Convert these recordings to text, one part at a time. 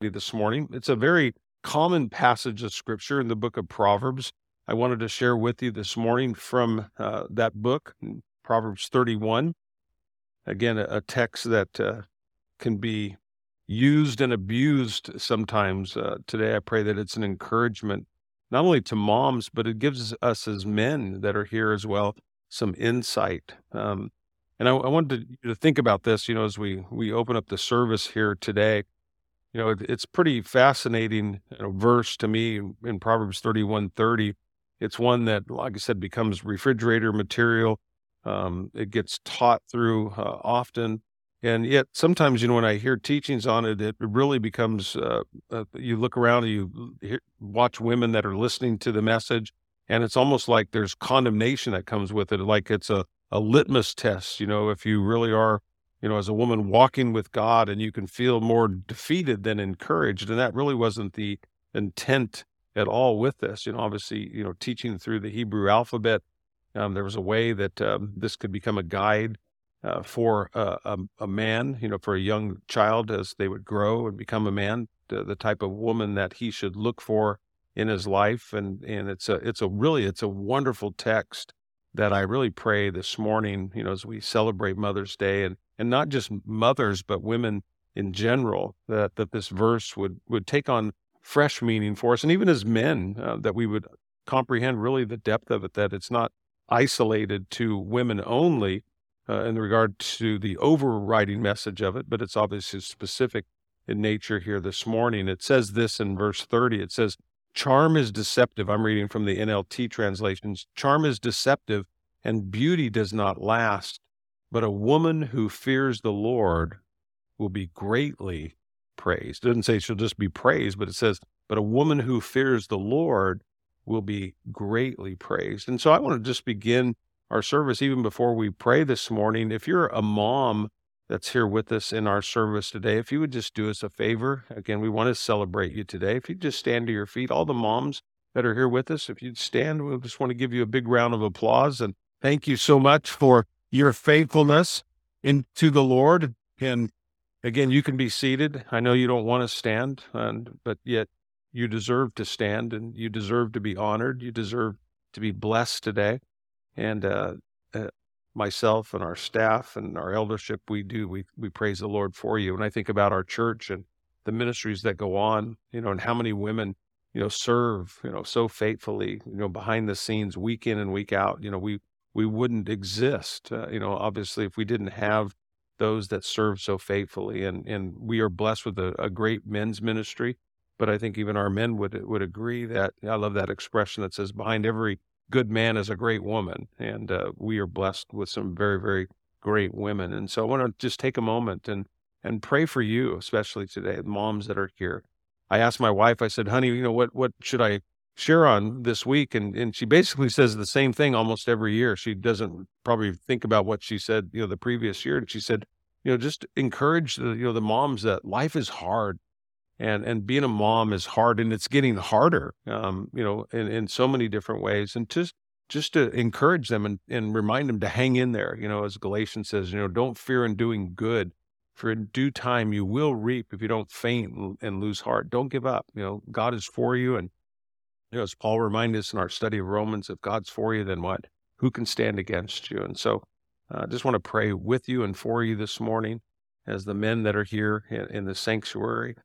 this morning. It's a very common passage of scripture in the book of Proverbs. I wanted to share with you this morning from uh, that book, Proverbs 31. Again, a, a text that uh, can be used and abused sometimes. Uh, today, I pray that it's an encouragement not only to moms, but it gives us as men that are here as well some insight. Um, and I, I wanted to, to, think about this, you know, as we we open up the service here today. You know, it, it's pretty fascinating you know, verse to me in Proverbs thirty one thirty. It's one that, like I said, becomes refrigerator material. Um, it gets taught through uh, often. And yet, sometimes, you know, when I hear teachings on it, it really becomes uh, uh, you look around and you hear, watch women that are listening to the message, and it's almost like there's condemnation that comes with it, like it's a, a litmus test. You know, if you really are, you know, as a woman walking with God and you can feel more defeated than encouraged. And that really wasn't the intent at all with this. You know, obviously, you know, teaching through the Hebrew alphabet, um, there was a way that um, this could become a guide uh, for a, a, a, man, you know, for a young child as they would grow and become a man, the, the, type of woman that he should look for in his life. And, and it's a, it's a really, it's a wonderful text that I really pray this morning, you know, as we celebrate Mother's Day and, and not just mothers, but women in general, that, that this verse would, would take on fresh meaning for us. And even as men, uh, that we would comprehend really the depth of it, that it's not isolated to women only, uh, in regard to the overriding message of it, but it's obviously specific in nature here this morning. It says this in verse 30. It says, Charm is deceptive. I'm reading from the NLT translations. Charm is deceptive and beauty does not last, but a woman who fears the Lord will be greatly praised. It doesn't say she'll just be praised, but it says, but a woman who fears the Lord will be greatly praised. And so I want to just begin our service, even before we pray this morning, if you're a mom that's here with us in our service today, if you would just do us a favor, again, we want to celebrate you today. If you just stand to your feet, all the moms that are here with us, if you'd stand, we just want to give you a big round of applause and thank you so much for your faithfulness into the Lord. And again, you can be seated. I know you don't want to stand, and but yet you deserve to stand and you deserve to be honored. You deserve to be blessed today and uh, uh, myself and our staff and our eldership, we do we we praise the Lord for you. And I think about our church and the ministries that go on, you know, and how many women you know serve you know so faithfully you know behind the scenes week in and week out. You know we we wouldn't exist uh, you know obviously if we didn't have those that serve so faithfully. And and we are blessed with a, a great men's ministry. But i think even our men would would agree that i love that expression that says behind every good man is a great woman. And uh, we are blessed with some very, very great women. And so I want to just take a moment and, and pray for you, especially today, moms that are here. I asked my wife, I said, honey, you know, what, what should I share on this week? And, and she basically says the same thing almost every year. She doesn't probably think about what she said, you know, the previous year. And she said, you know, just encourage the, you know, the moms that life is hard and and being a mom is hard and it's getting harder um, you know in, in so many different ways. And just just to encourage them and, and remind them to hang in there you know as galatians says you know don't fear in doing good for in due time you will reap if you don't faint and lose heart. Don't give up you know god is for you. And you know as paul reminded us in our study of romans if god's for you then what? Who can stand against you? And so i uh, just want to pray with you and for you this morning as the men that are here in, in the sanctuary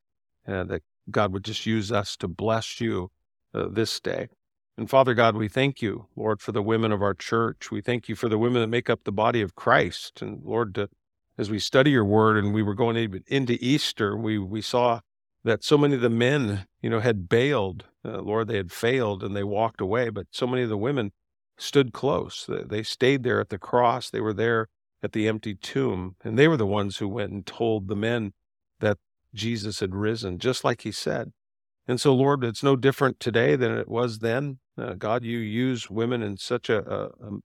uh, that God would just use us to bless you uh, this day. And Father God, we thank you, Lord, for the women of our church. We thank you for the women that make up the body of Christ. And Lord, to, as we study your word and we were going into Easter, we, we saw that so many of the men, you know, had bailed. Uh, Lord, they had failed and they walked away. But so many of the women stood close. They stayed there at the cross. They were there at the empty tomb. And they were the ones who went and told the men Jesus had risen, just like he said. And so, Lord, it's no different today than it was then. Uh, God, you use women in such a, a, a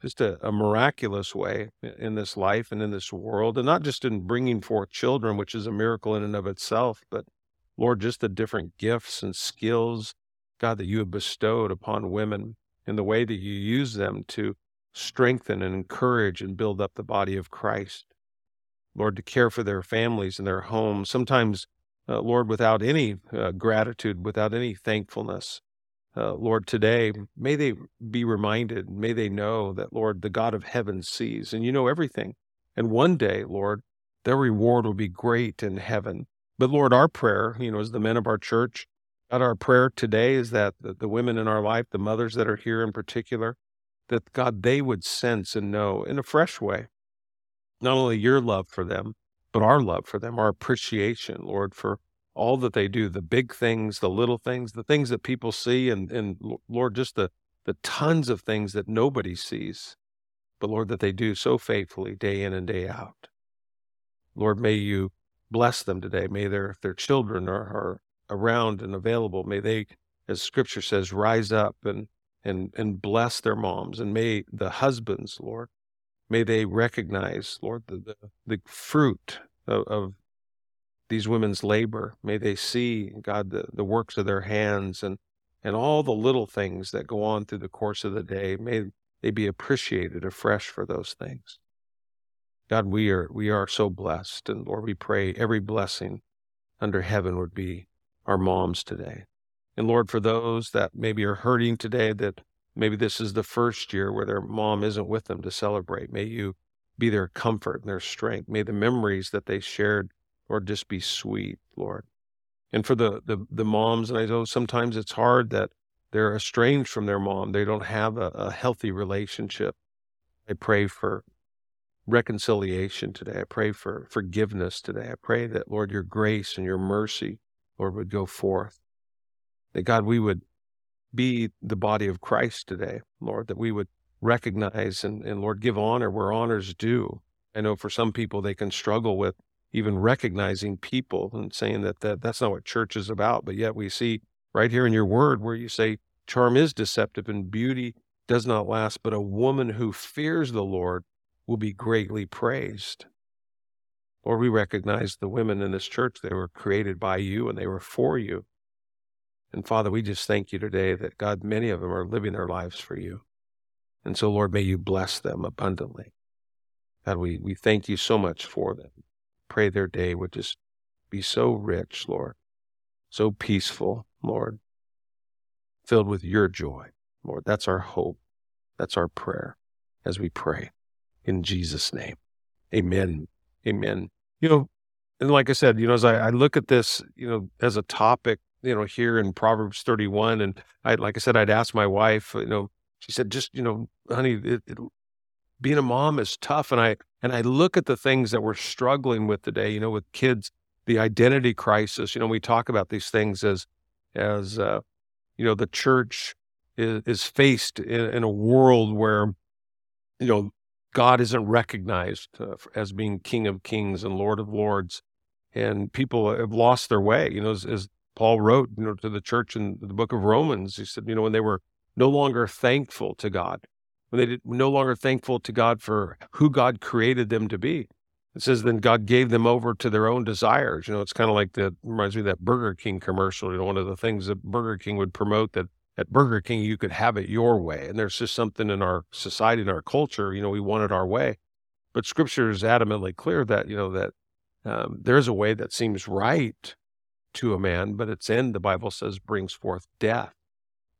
just a, a, miraculous way in this life and in this world, and not just in bringing forth children, which is a miracle in and of itself, but Lord, just the different gifts and skills, God, that you have bestowed upon women in the way that you use them to strengthen and encourage and build up the body of Christ. Lord, to care for their families and their homes. Sometimes uh, Lord, without any uh, gratitude, without any thankfulness. Uh, Lord, today, may they be reminded, may they know that, Lord, the God of heaven sees and you know everything. And one day, Lord, their reward will be great in heaven. But Lord, our prayer, you know, as the men of our church, God, our prayer today is that the, the women in our life, the mothers that are here in particular, that God, they would sense and know in a fresh way, not only your love for them, but our love for them, our appreciation, Lord, for all that they do, the big things, the little things, the things that people see, and, and Lord, just the, the tons of things that nobody sees, but Lord, that they do so faithfully day in and day out. Lord, may you bless them today. May their, their children are, are around and available. May they, as scripture says, rise up and, and, and bless their moms. And may the husbands, Lord, may they recognize, Lord, the, the, the fruit of, of these women's labor. May they see, God, the, the works of their hands and, and all the little things that go on through the course of the day. May they be appreciated afresh for those things. God, we are we are so blessed, and Lord, we pray every blessing under heaven would be our moms today. And Lord, for those that maybe are hurting today, that maybe this is the first year where their mom isn't with them to celebrate, may you be their comfort and their strength. May the memories that they shared, Lord, just be sweet, Lord. And for the the, the moms, and I know sometimes it's hard that they're estranged from their mom. They don't have a, a healthy relationship. I pray for reconciliation today. I pray for forgiveness today. I pray that, Lord, your grace and your mercy, Lord, would go forth. That, God, we would be the body of Christ today, Lord, that we would recognize and, and, Lord, give honor where honors due. I know for some people they can struggle with even recognizing people and saying that, that that's not what church is about. But yet we see right here in your word where you say charm is deceptive and beauty does not last, but a woman who fears the Lord will be greatly praised. Lord, we recognize the women in this church, they were created by you and they were for you. And Father, we just thank you today that God, many of them are living their lives for you. And so, Lord, may you bless them abundantly. God, we, we thank you so much for them. Pray their day would just be so rich, Lord, so peaceful, Lord, filled with your joy. Lord, that's our hope. That's our prayer as we pray in Jesus' name. Amen. Amen. You know, and like I said, you know, as I, I look at this, you know, as a topic, you know, here in Proverbs 31, and I, like I said, I'd ask my wife, you know, she said, just, you know, honey, it, it, being a mom is tough. And I, and I look at the things that we're struggling with today, you know, with kids, the identity crisis, you know, we talk about these things as, as, uh, you know, the church is, is faced in, in a world where, you know, God isn't recognized uh, as being King of Kings and Lord of Lords, and people have lost their way. You know, as, as Paul wrote, you know, to the church in the book of Romans, he said, you know, when they were no longer thankful to God, when they did no longer thankful to God for who God created them to be. It says then God gave them over to their own desires. You know, it's kind of like that reminds me of that Burger King commercial. You know, one of the things that Burger King would promote that at Burger King, you could have it your way. And there's just something in our society, in our culture, you know, we want it our way. But scripture is adamantly clear that, you know, that um, there's a way that seems right to a man, but its end, the Bible says, brings forth death.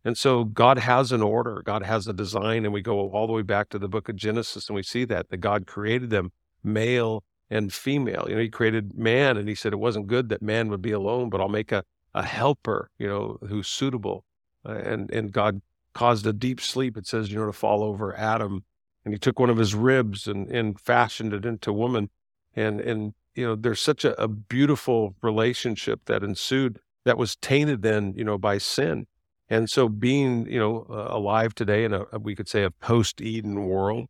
And so God has an order, God has a design, and we go all the way back to the book of Genesis and we see that, that God created them male and female. You know, he created man and he said it wasn't good that man would be alone, but I'll make a, a helper, you know, who's suitable uh, and and God caused a deep sleep. It says, you know, to fall over Adam, and He took one of his ribs and and fashioned it into woman, and and you know, there's such a, a beautiful relationship that ensued that was tainted then, you know, by sin. And so, being you know uh, alive today in a we could say a post Eden world,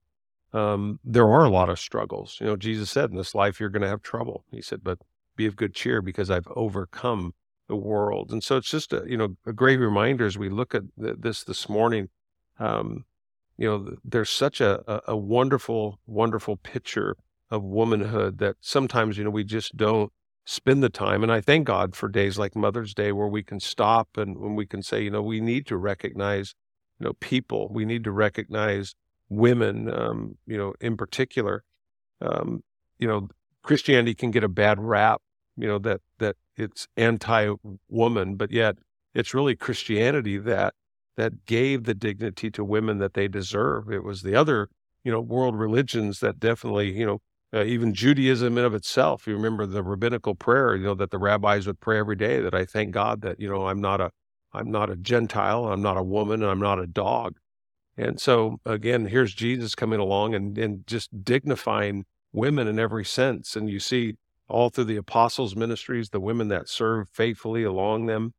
um, there are a lot of struggles. You know, Jesus said, "In this life, you're going to have trouble." He said, "But be of good cheer, because I've overcome the world. And so it's just a you know a great reminder as we look at th- this this morning. Um, you know, there's such a, a, a wonderful, wonderful picture of womanhood that sometimes you know we just don't spend the time. And I thank God for days like Mother's Day where we can stop and when we can say, you know, we need to recognize, you know, people. We need to recognize women, um, you know, in particular. Um, you know, Christianity can get a bad rap you know, that, that it's anti woman, but yet it's really Christianity that, that gave the dignity to women that they deserve. It was the other, you know, world religions that definitely, you know, uh, even Judaism in of itself. You remember the rabbinical prayer, you know, that the rabbis would pray every day that I thank God that, you know, I'm not a, I'm not a Gentile, I'm not a woman, and I'm not a dog. And so again, here's Jesus coming along and, and just dignifying women in every sense. And you see all through the apostles' ministries, the women that serve faithfully along them.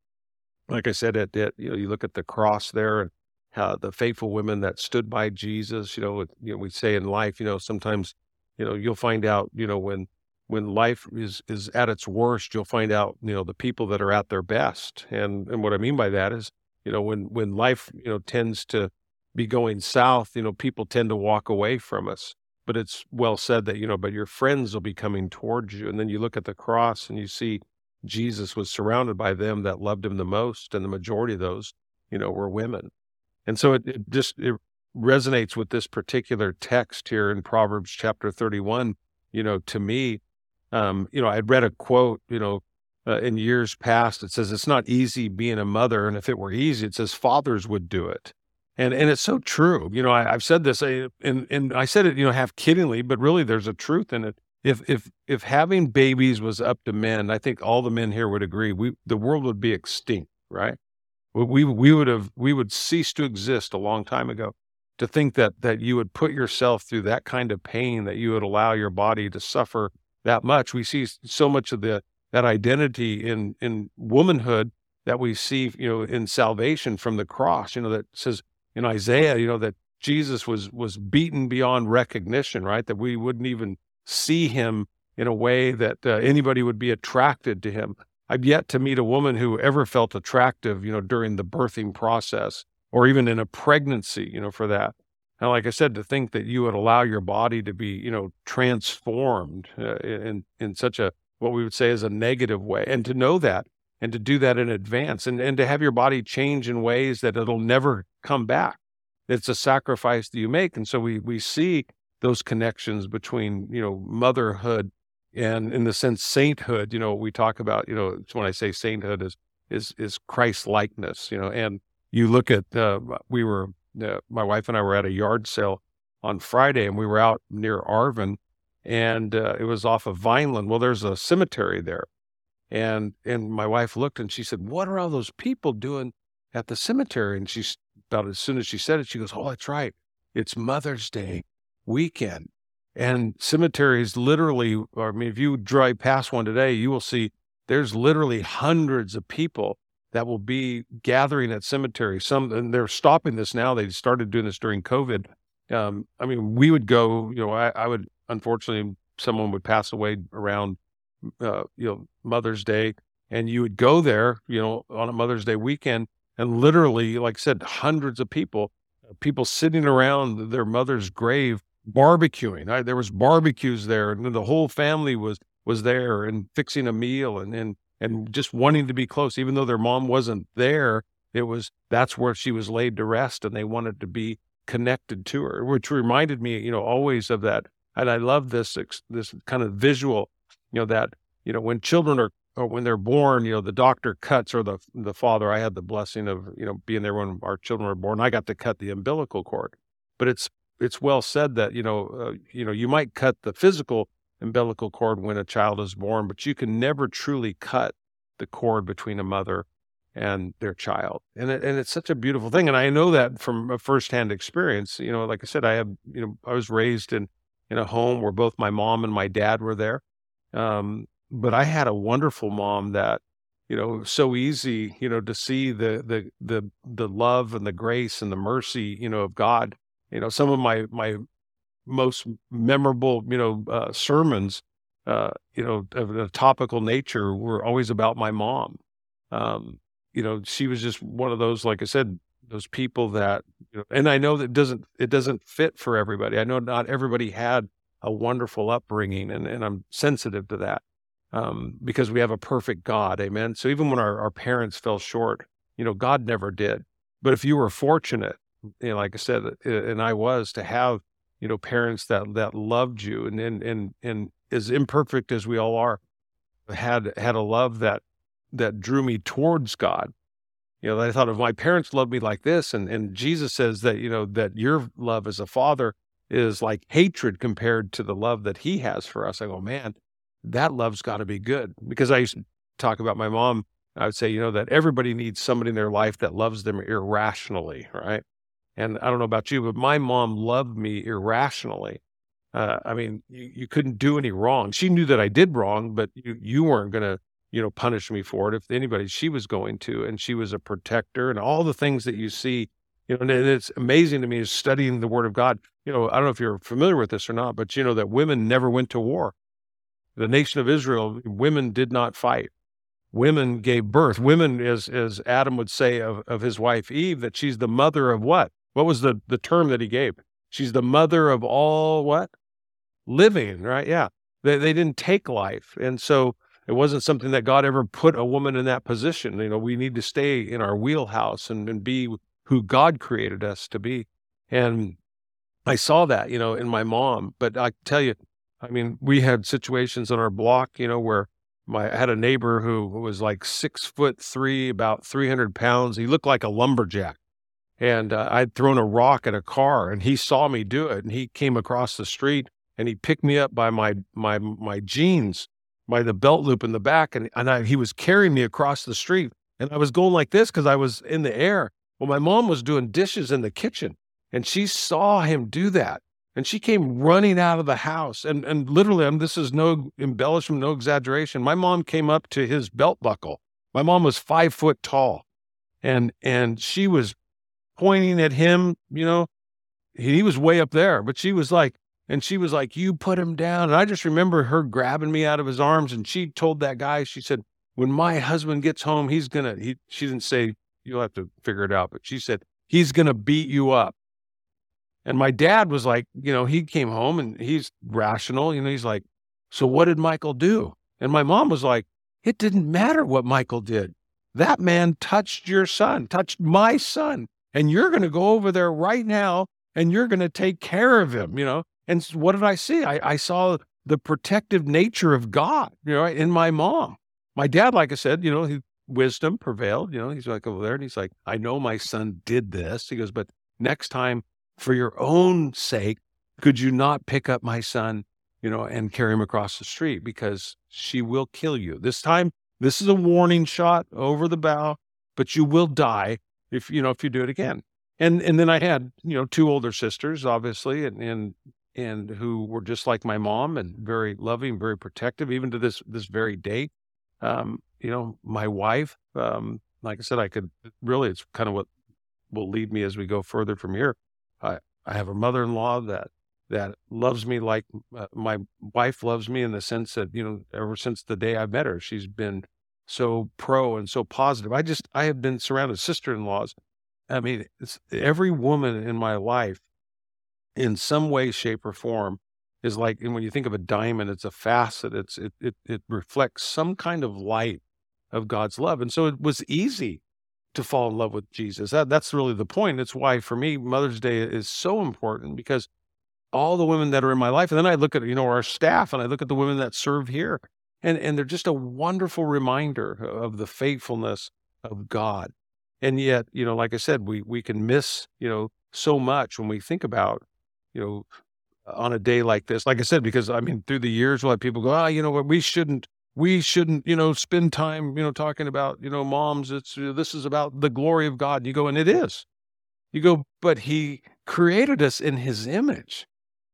Like I said, at, at you know, you look at the cross there and how the faithful women that stood by Jesus, you know, you know, we say in life, you know, sometimes, you know, you'll find out, you know, when when life is is at its worst, you'll find out, you know, the people that are at their best. And and what I mean by that is, you know, when when life, you know, tends to be going south, you know, people tend to walk away from us. But it's well said that, you know, but your friends will be coming towards you. And then you look at the cross and you see Jesus was surrounded by them that loved him the most. And the majority of those, you know, were women. And so it, it just it resonates with this particular text here in Proverbs chapter 31. You know, to me, um, you know, I'd read a quote, you know, uh, in years past. It says, It's not easy being a mother. And if it were easy, it says fathers would do it. And and it's so true. You know, I, have said this, I, and and I said it, you know, half kiddingly, but really, there's a truth in it. If if if having babies was up to men, I think all the men here would agree. We the world would be extinct, right? We we would have we would cease to exist a long time ago. To think that that you would put yourself through that kind of pain, that you would allow your body to suffer that much. We see so much of the that identity in in womanhood that we see, you know, in salvation from the cross. You know, that says in Isaiah, you know, that Jesus was was beaten beyond recognition, right? That we wouldn't even see him in a way that uh, anybody would be attracted to him. I've yet to meet a woman who ever felt attractive, you know, during the birthing process or even in a pregnancy, you know, for that. And like I said, to think that you would allow your body to be, you know, transformed uh, in in such a what we would say is a negative way, and to know that and to do that in advance, and and to have your body change in ways that it'll never come back. It's a sacrifice that you make, and so we we see those connections between you know motherhood and in the sense sainthood. You know, we talk about you know when I say sainthood is is is Christ likeness. You know, and you look at uh, we were uh, my wife and I were at a yard sale on Friday, and we were out near Arvin, and uh, it was off of Vineland. Well, there's a cemetery there, and and my wife looked and she said, "What are all those people doing at the cemetery?" And she about as soon as she said it, she goes, "Oh, that's right. It's Mother's Day weekend." And cemeteries literally, I mean, if you drive past one today, you will see there's literally hundreds of people that will be gathering at cemeteries. Some, and they're stopping this now. They started doing this during COVID. Um, I mean, we would go, you know, I, I, would, unfortunately, someone would pass away around, uh, you know, Mother's Day, and you would go there, you know, on a Mother's Day weekend, and literally, like I said, hundreds of people, people sitting around their mother's grave barbecuing. I, there was barbecues there, and the whole family was was there and fixing a meal and and and just wanting to be close, even though their mom wasn't there. It was that's where she was laid to rest, and they wanted to be connected to her, which reminded me, you know, always of that. And I love this this kind of visual, you know, that you know when children are or when they're born, you know, the doctor cuts or the the father. I had the blessing of you know being there when our children were born. I got to cut the umbilical cord, but it's it's well said that you know uh, you know you might cut the physical umbilical cord when a child is born, but you can never truly cut the cord between a mother and their child. And it, and it's such a beautiful thing. And I know that from a firsthand experience. You know, like I said, I have you know I was raised in in a home where both my mom and my dad were there. Um, but I had a wonderful mom that you know so easy you know to see the the the the love and the grace and the mercy you know of God. You know, some of my my most memorable, you know, uh, sermons, uh, you know, of a topical nature were always about my mom. Um, you know, she was just one of those, like I said, those people that, you know, and I know that doesn't, it doesn't fit for everybody. I know not everybody had a wonderful upbringing and, and I'm sensitive to that. Um, because we have a perfect God. Amen. So even when our, our parents fell short, you know, God never did. But if you were fortunate, you know, like I said, and I was to have you know, parents that that loved you and and and and as imperfect as we all are, had had a love that that drew me towards God. You know, I thought if my parents loved me like this, and and Jesus says that you know that your love as a father is like hatred compared to the love that He has for us. I go, man, that love's got to be good because I used to talk about my mom. I would say, you know, that everybody needs somebody in their life that loves them irrationally, right? And I don't know about you, but my mom loved me irrationally. Uh, I mean, you, you couldn't do any wrong. She knew that I did wrong, but you, you weren't going to, you know, punish me for it. If anybody, she was going to, and she was a protector and all the things that you see, you know, and it's amazing to me is studying the word of God. You know, I don't know if you're familiar with this or not, but you know that women never went to war. The nation of Israel, women did not fight women gave birth. Women, as as Adam would say of, of his wife Eve, that she's the mother of what? What was the, the term that he gave? She's the mother of all what? Living, right? Yeah. They, they didn't take life. And so it wasn't something that God ever put a woman in that position. You know, we need to stay in our wheelhouse and, and be who God created us to be. And I saw that, you know, in my mom. But I tell you, I mean, we had situations on our block, you know, where my I had a neighbor who was like six foot three, about 300 pounds. He looked like a lumberjack and uh, I'd thrown a rock at a car, and he saw me do it, and he came across the street and he picked me up by my my my jeans, by the belt loop in the back, and and I, he was carrying me across the street, and I was going like this because I was in the air. Well, my mom was doing dishes in the kitchen, and she saw him do that, and she came running out of the house, and and literally, and this is no embellishment, no exaggeration. My mom came up to his belt buckle. My mom was five foot tall, and and she was pointing at him, you know, he was way up there, but she was like, and she was like, you put him down. And I just remember her grabbing me out of his arms. And she told that guy, she said, when my husband gets home, he's going to, he, she didn't say, you'll have to figure it out, but she said, he's going to beat you up. And my dad was like, you know, he came home and he's rational. You know, he's like, so what did Michael do? And my mom was like, it didn't matter what Michael did. That man touched your son, touched my son and you're going to go over there right now and you're going to take care of him, you know. And what did I see? I, I saw the protective nature of God, you know, in my mom. My dad, like I said, you know, he, wisdom prevailed. You know, he's like over there and he's like, I know my son did this. He goes, but next time, for your own sake, could you not pick up my son, you know, and carry him across the street because she will kill you. This time, this is a warning shot over the bow, but you will die if you know if you do it again. And and then I had you know two older sisters, obviously, and and and who were just like my mom and very loving, very protective, even to this this very day. Um, you know, my wife, um, like I said, I could really, it's kind of what will lead me as we go further from here. I I have a mother-in-law that that loves me like uh, my wife loves me in the sense that you know ever since the day I met her, she's been so pro and so positive. I just I have been surrounded sister-in-laws. I mean, every woman in my life, in some way, shape, or form, is like. And when you think of a diamond, it's a facet. It's it it it reflects some kind of light of God's love, and so it was easy to fall in love with Jesus. That that's really the point. It's why for me Mother's Day is so important because all the women that are in my life, and then I look at you know our staff, and I look at the women that serve here and and they're just a wonderful reminder of the faithfulness of God. And yet, you know, like I said, we we can miss, you know, so much when we think about, you know, on a day like this. Like I said, because I mean, through the years, we'll have people go, ah, you know what, we shouldn't, we shouldn't, you know, spend time, you know, talking about, you know, moms. It's this is about the glory of God. You go, and it is. You go, but He created us in His image,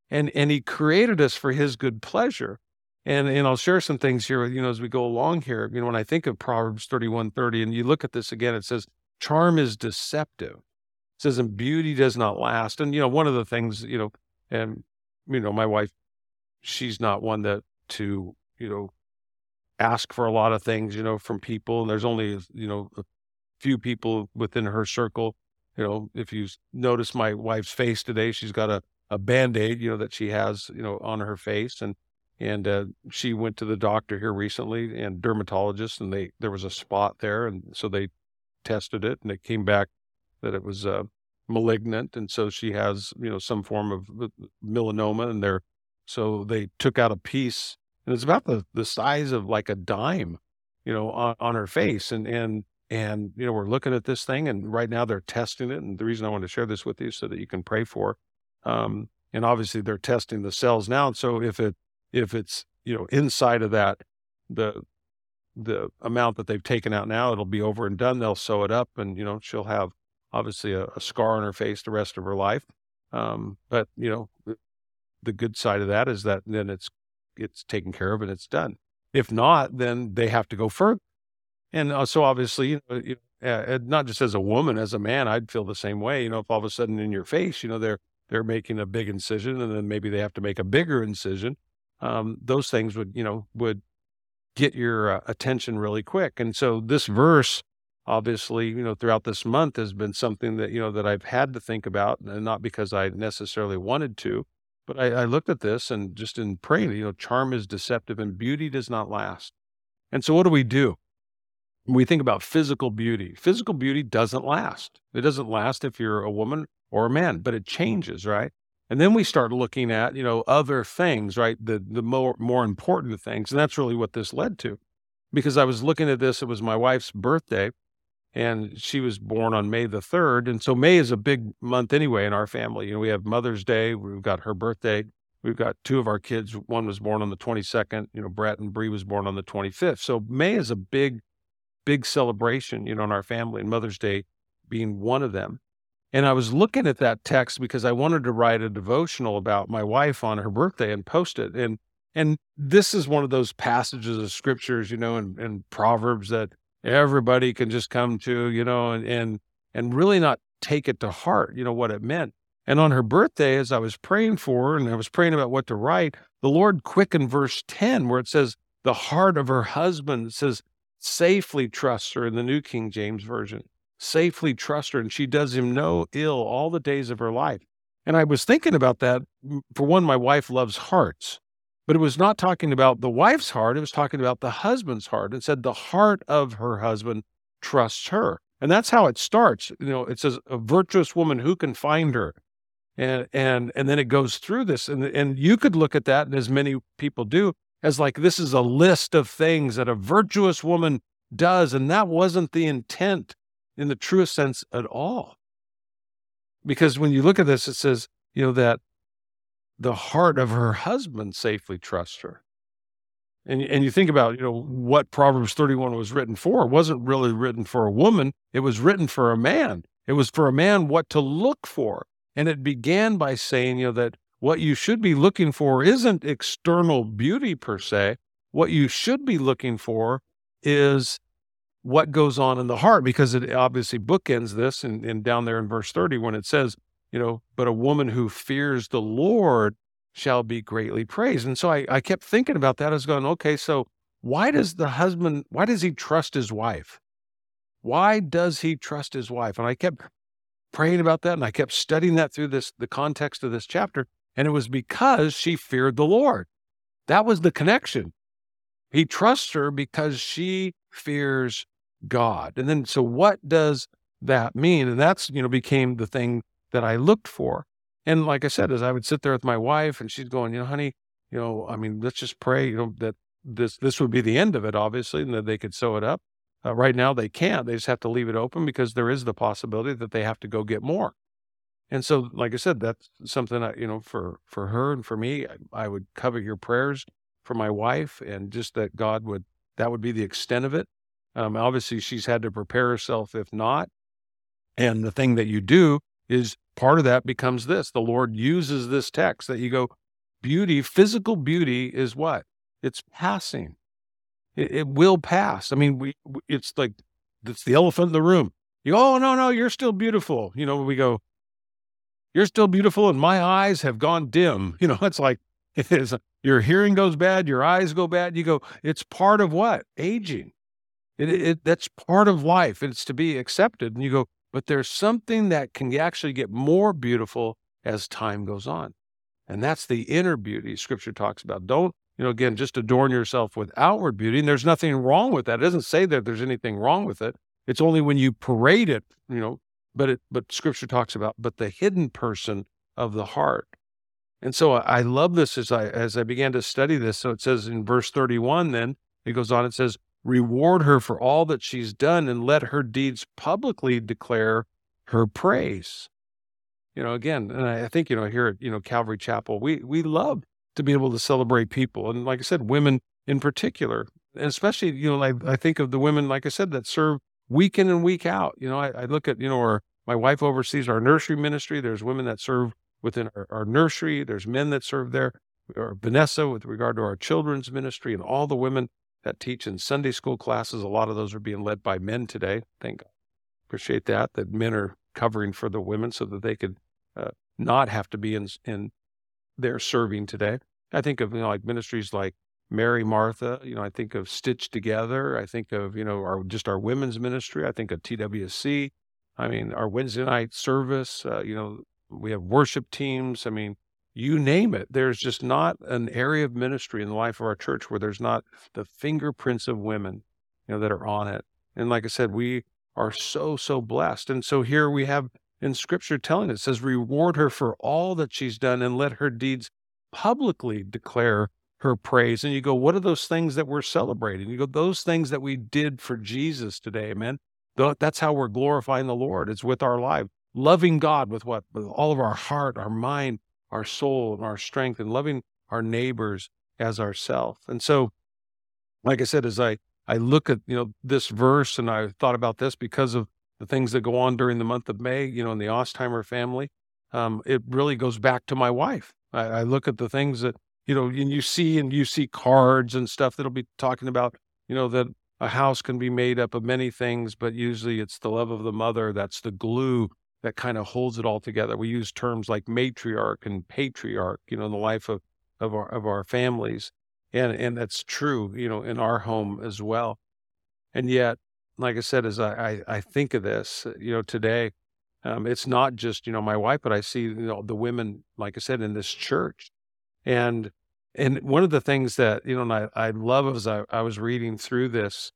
and and He created us for His good pleasure. And and I'll share some things here, you know, as we go along here. You know, when I think of Proverbs 31, 30, and you look at this again, it says, charm is deceptive. It says, and beauty does not last. And, you know, one of the things, you know, and, you know, my wife, she's not one that to, you know, ask for a lot of things, you know, from people. And there's only, you know, a few people within her circle. You know, if you notice my wife's face today, she's got a, a band aid, you know, that she has, you know, on her face. And, and uh, she went to the doctor here recently and dermatologist and they there was a spot there and so they tested it and it came back that it was uh, malignant and so she has you know some form of uh, melanoma and there so they took out a piece and it's about the the size of like a dime, you know, on, on her face. And and and you know, we're looking at this thing, and right now they're testing it. And the reason I want to share this with you so that you can pray for. Um, and obviously they're testing the cells now. And so if it if it's you know inside of that the the amount that they've taken out now, it'll be over and done. They'll sew it up, and you know she'll have obviously a, a scar on her face the rest of her life. Um, but you know, the, good side of that is that then it's it's taken care of and it's done. If not, then they have to go further. And uh, so obviously, you know, uh, not just as a woman, as a man, I'd feel the same way. You know, if all of a sudden in your face, you know, they're they're making a big incision, and then maybe they have to make a bigger incision. Um, those things would, you know, would get your uh, attention really quick. And so this verse, obviously, you know, throughout this month has been something that, you know, that I've had to think about, and not because I necessarily wanted to, but I, I looked at this and just in praying, you know, charm is deceptive and beauty does not last. And so what do we do? we think about physical beauty. Physical beauty doesn't last. It doesn't last if you're a woman or a man, but it changes, right? And then we start looking at, you know, other things, right? The the more more important things. And that's really what this led to. Because I was looking at this, it was my wife's birthday, and she was born on May the 3rd. And so May is a big month anyway in our family. You know, we have Mother's Day, we've got her birthday, we've got two of our kids. One was born on the 22nd, you know, Brett and Bree was born on the 25th. So May is a big, big celebration, you know, in our family, and Mother's Day being one of them. And I was looking at that text because I wanted to write a devotional about my wife on her birthday and post it. And and this is one of those passages of scriptures, you know, and, and Proverbs that everybody can just come to, you know, and and and really not take it to heart, you know, what it meant. And on her birthday, as I was praying for her and I was praying about what to write, the Lord quickened verse 10, where it says, the heart of her husband says, safely trusts her in the New King James Version safely trust her and she does him no ill all the days of her life. And I was thinking about that. For one, my wife loves hearts, but it was not talking about the wife's heart. It was talking about the husband's heart. It said the heart of her husband trusts her. And that's how it starts. You know, it says a virtuous woman, who can find her? And, and, and then it goes through this and, and you could look at that and as many people do as like, this is a list of things that a virtuous woman does. And that wasn't the intent in the truest sense at all. Because when you look at this, it says, you know, that the heart of her husband safely trusts her. And, and you think about, you know, what Proverbs 31 was written for. It wasn't really written for a woman, it was written for a man. It was for a man what to look for. And it began by saying, you know, that what you should be looking for isn't external beauty per se. What you should be looking for is what goes on in the heart because it obviously bookends this and, and down there in verse 30 when it says you know but a woman who fears the lord shall be greatly praised. And so I, I kept thinking about that. As going okay so why does the husband why does he trust his wife? Why does he trust his wife? And i kept praying about that and i kept studying that through this the context of this chapter and it was because she feared the lord. That was the connection. He trusts her because she fears God. And then, so what does that mean? And that's, you know, became the thing that I looked for. And like I said, as I would sit there with my wife and she's going, you know, honey, you know, I mean, let's just pray, you know, that this, this would be the end of it, obviously, and that they could sew it up. Uh, right now, they can't. They just have to leave it open because there is the possibility that they have to go get more. And so, like I said, that's something that, you know, for, for her and for me, I, I would cover your prayers for my wife and just that God would, that would be the extent of it. Um, obviously, she's had to prepare herself if not. And the thing that you do is part of that becomes this the Lord uses this text that you go, beauty, physical beauty is what? It's passing. It, it will pass. I mean, we, it's like, it's the elephant in the room. You go, oh, no, no, you're still beautiful. You know, we go, you're still beautiful and my eyes have gone dim. You know, it's like, it is, your hearing goes bad, your eyes go bad. You go, it's part of what? Aging. It, it, that's part of life. It's to be accepted. And you go, but there's something that can actually get more beautiful as time goes on. And that's the inner beauty scripture talks about. Don't, you know, again, just adorn yourself with outward beauty. And there's nothing wrong with that. It doesn't say that there's anything wrong with it. It's only when you parade it, you know, but it, but scripture talks about, but the hidden person of the heart. And so I love this as I as I began to study this. So it says in verse 31, then it goes on, it says, reward her for all that she's done and let her deeds publicly declare her praise. You know, again, and I think, you know, here at, you know, Calvary Chapel, we we love to be able to celebrate people. And like I said, women in particular, and especially, you know, I, I think of the women, like I said, that serve week in and week out. You know, I, I look at, you know, our my wife oversees our nursery ministry. There's women that serve within our, our nursery. There's men that serve there. Or Vanessa with regard to our children's ministry and all the women that teach in Sunday school classes. A lot of those are being led by men today. Thank God. Appreciate that, that men are covering for the women so that they could uh, not have to be in, in there serving today. I think of, you know, like ministries like Mary Martha, you know, I think of Stitch Together. I think of, you know, our, just our women's ministry. I think of TWC. I mean, our Wednesday night service, uh, you know, we have worship teams. I mean, you name it. There's just not an area of ministry in the life of our church where there's not the fingerprints of women, you know, that are on it. And like I said, we are so, so blessed. And so here we have in scripture telling it, says, reward her for all that she's done and let her deeds publicly declare her praise. And you go, what are those things that we're celebrating? You go, those things that we did for Jesus today, amen. That's how we're glorifying the Lord. It's with our life loving God with what? With all of our heart, our mind, our soul, and our strength, and loving our neighbors as ourself. And so, like I said, as I I look at you know this verse, and I thought about this because of the things that go on during the month of May, you know, in the Ostheimer family. Um, it really goes back to my wife. I, I look at the things that you know, and you see and you see cards and stuff that'll be talking about, you know, that a house can be made up of many things, but usually it's the love of the mother that's the glue that kind of holds it all together. We use terms like matriarch and patriarch, you know, in the life of, of our of our families. And and that's true, you know, in our home as well. And yet, like I said, as I, I, I think of this, you know, today, um, it's not just, you know, my wife, but I see, you know, the women, like I said, in this church. And and one of the things that, you know, and I, I love as I, I was reading through this,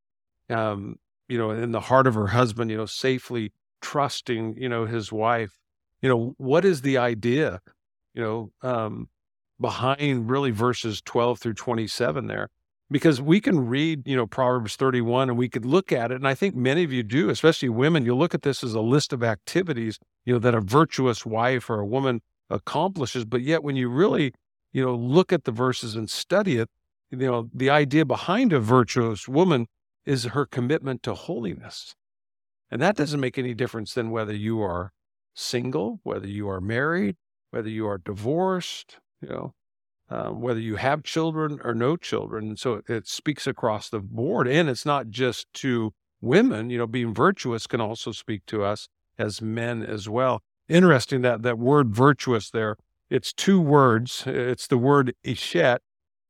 um, you know, in the heart of her husband, you know, safely trusting, you know, his wife. You know, what is the idea, you know, um, behind really verses 12 through 27 there? Because we can read, you know, Proverbs 31 and we could look at it. And I think many of you do, especially women, you look at this as a list of activities, you know, that a virtuous wife or a woman accomplishes. But yet when you really, you know, look at the verses and study it, you know, the idea behind a virtuous woman is her commitment to holiness. And that doesn't make any difference then whether you are single, whether you are married, whether you are divorced, you know, um, whether you have children or no children. And so it, it speaks across the board. And it's not just to women, you know, being virtuous can also speak to us as men as well. Interesting that that word virtuous there, it's two words. It's the word eshet,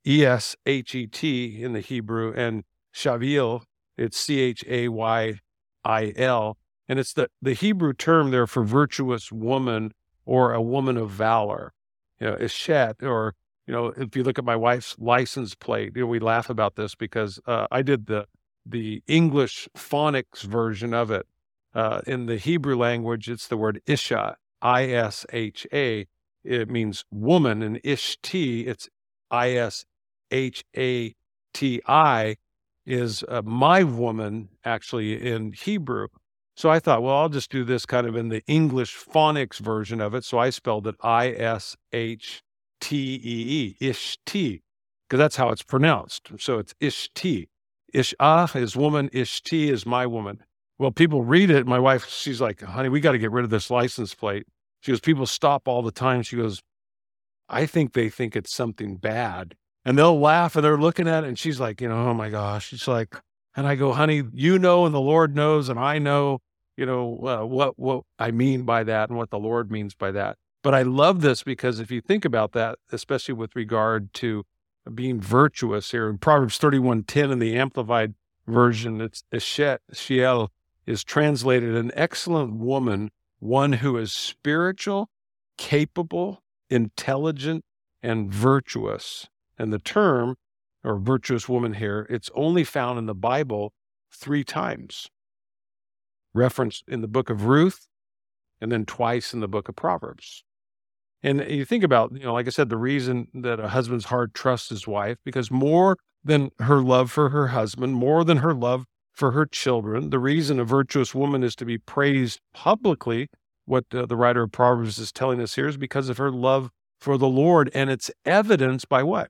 E S H E T in the Hebrew, and chayil, it's C H A Y I L. And it's the, the Hebrew term there for virtuous woman or a woman of valor. You know, Ishet, or, you know, if you look at my wife's license plate, you know, we laugh about this because uh, I did the, the English phonics version of it. Uh, in the Hebrew language, it's the word Isha, I S H A. It means woman, and Ishti, it's I S H A T I is uh, my woman actually in Hebrew. So I thought, well, I'll just do this kind of in the English phonics version of it. So I spelled it I S H T E E, Ishti, because that's how it's pronounced. So it's Ishti. Ishah is woman, Ishti is my woman. Well, people read it. My wife, she's like, honey, we got to get rid of this license plate. She goes, people stop all the time. She goes, I think they think it's something bad and they'll laugh and they're looking at it and she's like you know oh my gosh. She's like and i go honey you know and the lord knows and i know you know uh, what what i mean by that and what the lord means by that. But i love this because if you think about that especially with regard to being virtuous here in proverbs 31.10 in the amplified version it's eshet chayil is translated an excellent woman one who is spiritual capable intelligent and virtuous and the term, or virtuous woman here, it's only found in the Bible three times. Referenced in the book of Ruth, and then twice in the book of Proverbs. And you think about, you know, like I said, the reason that a husband's heart trusts his wife, because more than her love for her husband, more than her love for her children, the reason a virtuous woman is to be praised publicly, what uh, the writer of Proverbs is telling us here, is because of her love for the Lord. And it's evidenced by what?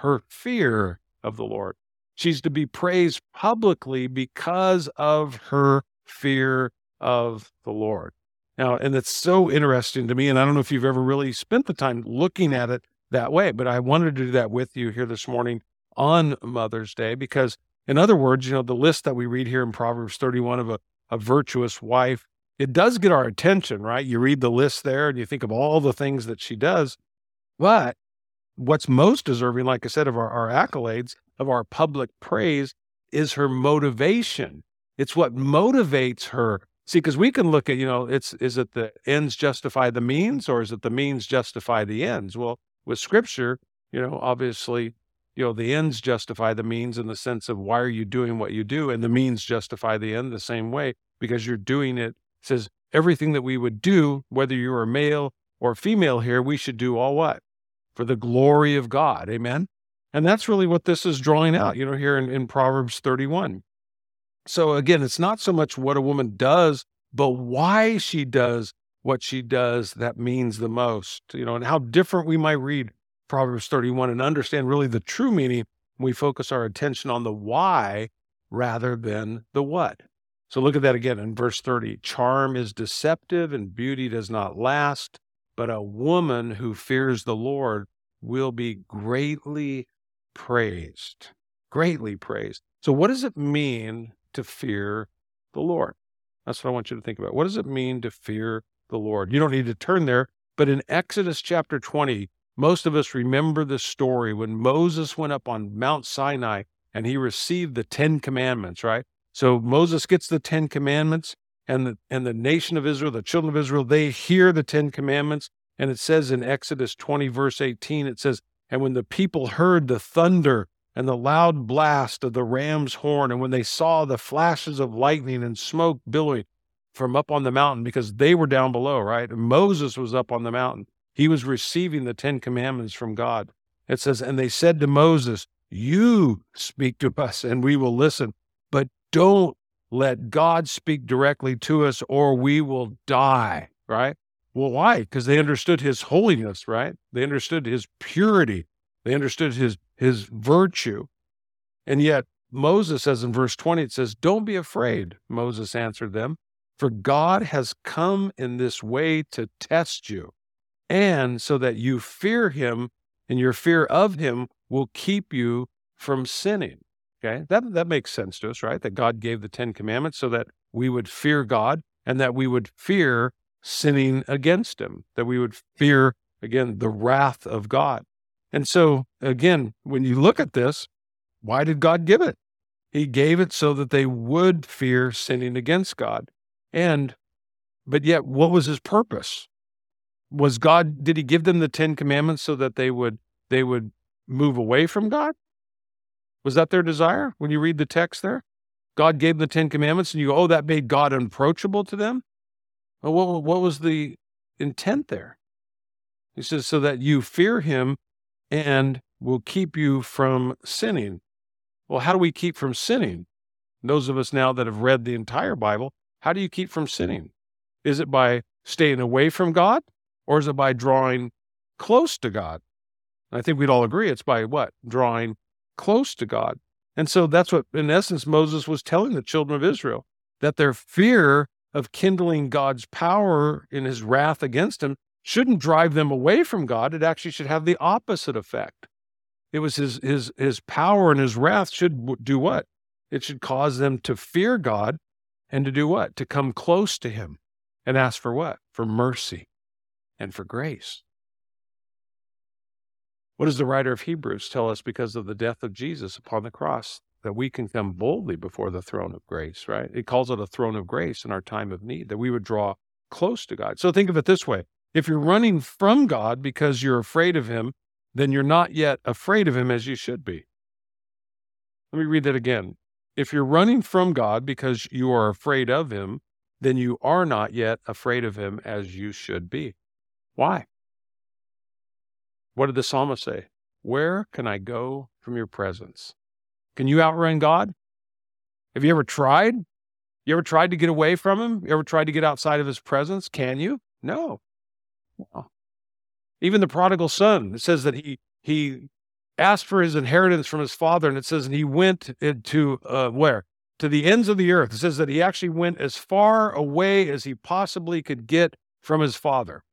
Her fear of the Lord. She's to be praised publicly because of her fear of the Lord. Now, and it's so interesting to me, and I don't know if you've ever really spent the time looking at it that way, but I wanted to do that with you here this morning on Mother's Day because, in other words, you know, the list that we read here in Proverbs 31 of a, a virtuous wife, it does get our attention, right? You read the list there and you think of all the things that she does. But what's most deserving, like I said, of our, our accolades, of our public praise, is her motivation. It's what motivates her See, because we can look at, you know, it's is it the ends justify the means or is it the means justify the ends? Well, with scripture, you know, obviously, you know, the ends justify the means in the sense of why are you doing what you do? And the means justify the end the same way because you're doing it. it says everything that we would do, whether you're a male or female here, we should do all what? For the glory of God. Amen. And that's really what this is drawing out, you know, here in, in Proverbs 31. So again, it's not so much what a woman does, but why she does what she does that means the most, you know, and how different we might read Proverbs 31 and understand really the true meaning we focus our attention on the why rather than the what. So look at that again in verse 30. Charm is deceptive and beauty does not last, but a woman who fears the Lord will be greatly praised. Greatly praised. So, what does it mean to fear the Lord. That's what I want you to think about. What does it mean to fear the Lord? You don't need to turn there, but in Exodus chapter 20, most of us remember the story when Moses went up on Mount Sinai and he received the 10 commandments, right? So Moses gets the 10 commandments and the, and the nation of Israel, the children of Israel, they hear the 10 commandments. And it says in Exodus 20, verse 18, it says, And when the people heard the thunder and the loud blast of the ram's horn, and when they saw the flashes of lightning and smoke billowing from up on the mountain, because they were down below, right? Moses was up on the mountain. He was receiving the Ten Commandments from God. It says, And they said to Moses, You speak to us, and we will listen, but don't let God speak directly to us, or we will die, right? Well, why? Because they understood his holiness, right? They understood his purity. They understood his his virtue. And yet Moses says in verse 20, it says, Don't be afraid, Moses answered them, for God has come in this way to test you, and so that you fear him, and your fear of him will keep you from sinning. Okay, that, that makes sense to us, right? That God gave the Ten Commandments so that we would fear God and that we would fear sinning against him, that we would fear, again, the wrath of God. And so, again, when you look at this, why did God give it? He gave it so that they would fear sinning against God. And, but yet, what was his purpose? Was God, did he give them the Ten Commandments so that they would, they would move away from God? Was that their desire when you read the text there? God gave the Ten Commandments and you go, oh, that made God unapproachable to them? Well, what, what was the intent there? He says, so that you fear him and will keep you from sinning. Well, how do we keep from sinning? Those of us now that have read the entire Bible, how do you keep from sinning? Is it by staying away from God or is it by drawing close to God? I think we'd all agree it's by what? Drawing close to God. And so that's what, in essence, Moses was telling the children of Israel that their fear of kindling God's power in his wrath against him shouldn't drive them away from God. It actually should have the opposite effect. It was his his his power and his wrath should do what? It should cause them to fear God and to do what? To come close to him and ask for what? For mercy and for grace. What does the writer of Hebrews tell us because of the death of Jesus upon the cross? That we can come boldly before the throne of grace, right? It calls it a throne of grace in our time of need, that we would draw close to God. So think of it this way if you're running from God because you're afraid of Him, then you're not yet afraid of Him as you should be. Let me read that again. If you're running from God because you are afraid of Him, then you are not yet afraid of Him as you should be. Why? What did the psalmist say? Where can I go from your presence? Can you outrun God? Have you ever tried? You ever tried to get away from him? You ever tried to get outside of his presence? Can you? No. no. Even the prodigal son, it says that he he asked for his inheritance from his father, and it says and he went to uh, where? To the ends of the earth. It says that he actually went as far away as he possibly could get from his father.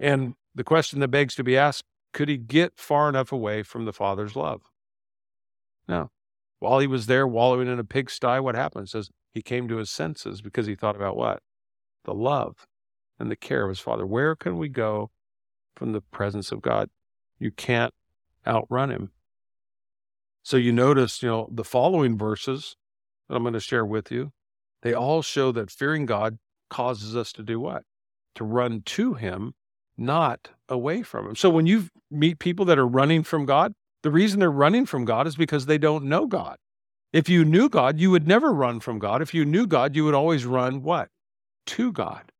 And the question that begs to be asked could he get far enough away from the Father's love? No. While he was there wallowing in a pigsty, what happened? It says he came to his senses because he thought about what? The love and the care of his Father. Where can we go from the presence of God? You can't outrun him. So you notice, you know, the following verses that I'm going to share with you, they all show that fearing God causes us to do what? To run to him not away from him. So when you meet people that are running from God, the reason they're running from God is because they don't know God. If you knew God, you would never run from God. If you knew God, you would always run what? To God.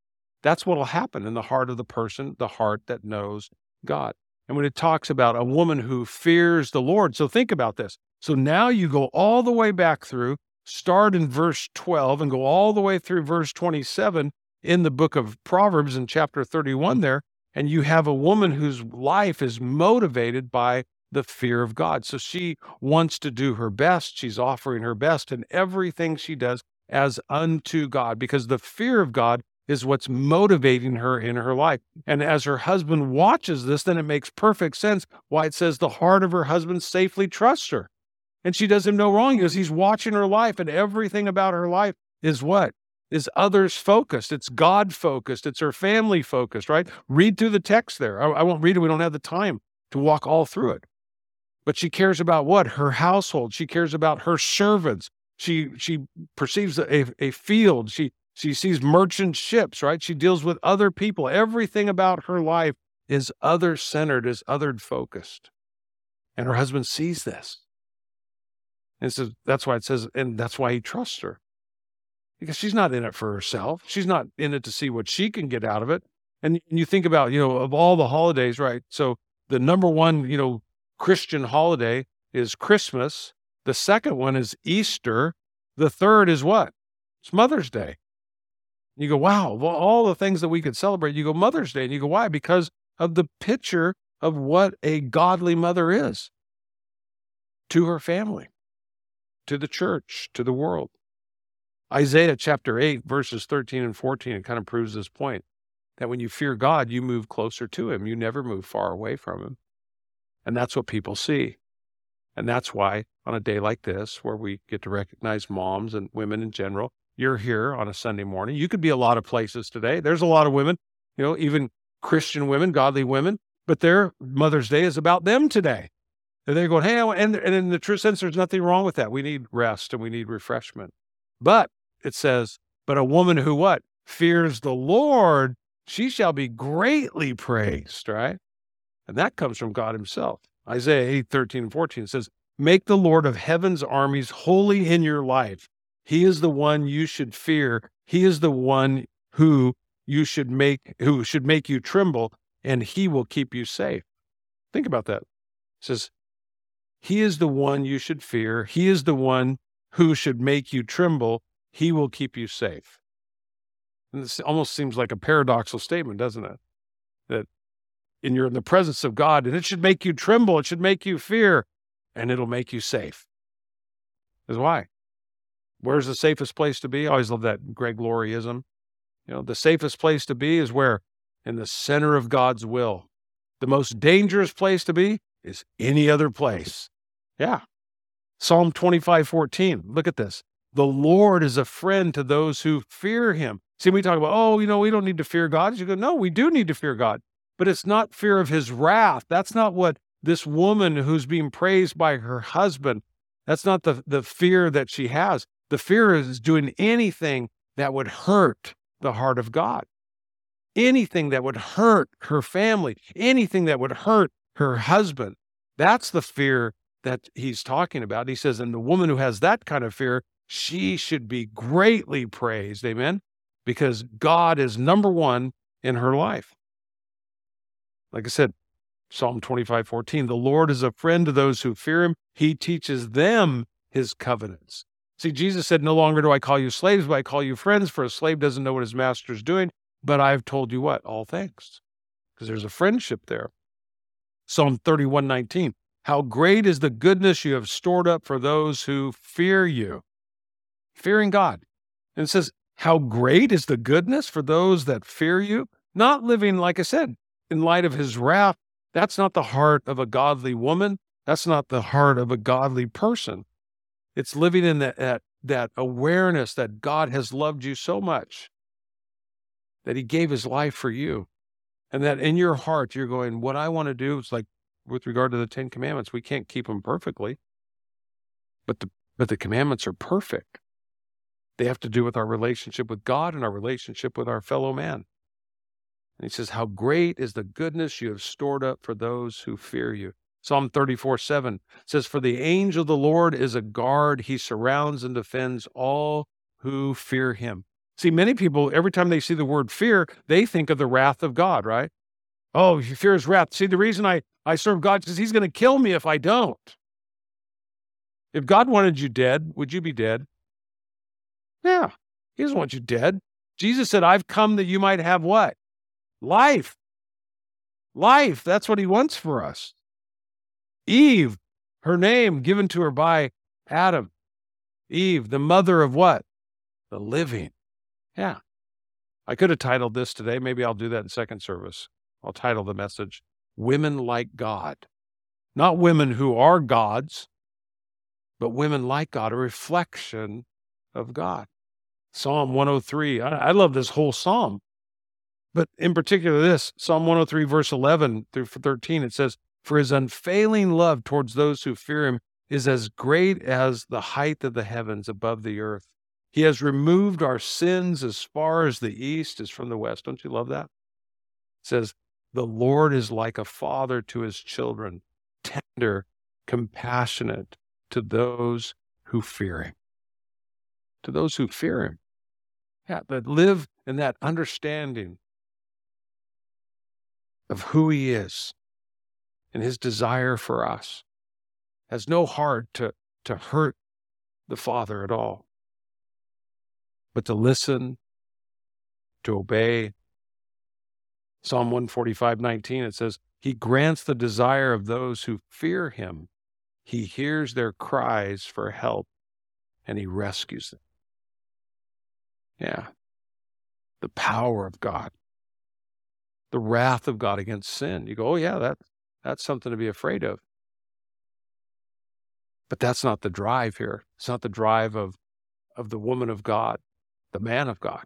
That's what will happen in the heart of the person, the heart that knows God. And when it talks about a woman who fears the Lord, so think about this. So now you go all the way back through, start in verse 12 and go all the way through verse 27 in the book of Proverbs in chapter 31 there and you have a woman whose life is motivated by the fear of God. So she wants to do her best. She's offering her best in everything she does as unto God because the fear of God is what's motivating her in her life. And as her husband watches this, then it makes perfect sense why it says the heart of her husband safely trusts her. And she does him no wrong because he's watching her life and everything about her life is what? Is others focused. It's God focused. It's her family focused, right? Read through the text there. I, I, won't read it. We don't have the time to walk all through it. But she cares about what? Her household. She cares about her servants. She she perceives a, a field. She she sees merchant ships, right? She deals with other people. Everything about her life is other centered, is other focused. And her husband sees this. And so that's why it says, and that's why he trusts her because she's not in it for herself. She's not in it to see what she can get out of it. And, you think about, you know, of all the holidays, right? So the number one, you know, Christian holiday is Christmas. The second one is Easter. The third is what? It's Mother's Day. You go, wow, of all the things that we could celebrate, you go Mother's Day. And you go, why? Because of the picture of what a godly mother is to her family, to the church, to the world. Isaiah chapter 8, verses 13 and 14, it kind of proves this point that when you fear God, you move closer to Him. You never move far away from Him. And that's what people see. And that's why on a day like this, where we get to recognize moms and women in general, you're here on a Sunday morning. You could be a lot of places today. There's a lot of women, you know, even Christian women, godly women, but their Mother's Day is about them today. And they're going, hey, and, and in the true sense, there's nothing wrong with that. We need rest and we need refreshment. But it says, but a woman who what? Fears the Lord, she shall be greatly praised, right? And that comes from God himself. Isaiah 8, 13 and 14 says, Make the Lord of heaven's armies holy in your life. He is the one you should fear. He is the one who you should make, who should make you tremble, and he will keep you safe. Think about that. It says, He is the one you should fear. He is the one who should make you tremble, he will keep you safe. And this almost seems like a paradoxical statement, doesn't it? That in you're in the presence of God, and it should make you tremble, it should make you fear, and it'll make you safe. Is why. Where's the safest place to be? I always love that Greg Laurieism. You know, the safest place to be is where? In the center of God's will. The most dangerous place to be is any other place. Yeah. Psalm 25, 14. Look at this. The Lord is a friend to those who fear him. See, we talk about, oh, you know, we don't need to fear God. You go, no, we do need to fear God, but it's not fear of his wrath. That's not what this woman who's being praised by her husband, that's not the, the fear that she has. The fear is doing anything that would hurt the heart of God, anything that would hurt her family, anything that would hurt her husband. That's the fear that he's talking about. He says, and the woman who has that kind of fear she should be greatly praised. Amen. Because God is number one in her life. Like I said, Psalm 25, 14. The Lord is a friend to those who fear him. He teaches them his covenants. See, Jesus said, No longer do I call you slaves, but I call you friends, for a slave doesn't know what his master is doing. But I've told you what? All things. Because there's a friendship there. Psalm 31, 19. How great is the goodness you have stored up for those who fear you. Fearing God. And it says, How great is the goodness for those that fear you? Not living, like I said, in light of his wrath. That's not the heart of a godly woman. That's not the heart of a godly person. It's living in that, that, that awareness that God has loved you so much that he gave his life for you. And that in your heart, you're going, What I want to do is like with regard to the Ten Commandments, we can't keep them perfectly, but the, but the commandments are perfect. They have to do with our relationship with God and our relationship with our fellow man. And he says, How great is the goodness you have stored up for those who fear you. Psalm 34 7 says, For the angel of the Lord is a guard, he surrounds and defends all who fear him. See, many people, every time they see the word fear, they think of the wrath of God, right? Oh, you fear his wrath. See, the reason I, I serve God is he's going to kill me if I don't. If God wanted you dead, would you be dead? Yeah, he doesn't want you dead. Jesus said, I've come that you might have what? Life. Life. That's what he wants for us. Eve, her name given to her by Adam. Eve, the mother of what? The living. Yeah. I could have titled this today. Maybe I'll do that in second service. I'll title the message Women Like God. Not women who are gods, but women like God, a reflection of God. Psalm 103. I, I love this whole psalm, but in particular, this Psalm 103, verse 11 through 13, it says, For his unfailing love towards those who fear him is as great as the height of the heavens above the earth. He has removed our sins as far as the east is from the west. Don't you love that? It says, The Lord is like a father to his children, tender, compassionate to those who fear him. To those who fear him. Yeah, that live in that understanding of who he is and his desire for us. Has no heart to, to hurt the Father at all but to listen, to obey. Psalm 145, 19, it says, He grants the desire of those who fear Him. He hears their cries for help and He rescues them. Yeah. The power of God, the wrath of God against sin. You go, oh, yeah, that, that's something to be afraid of. But that's not the drive here. It's not the drive of, of the woman of God the man of God,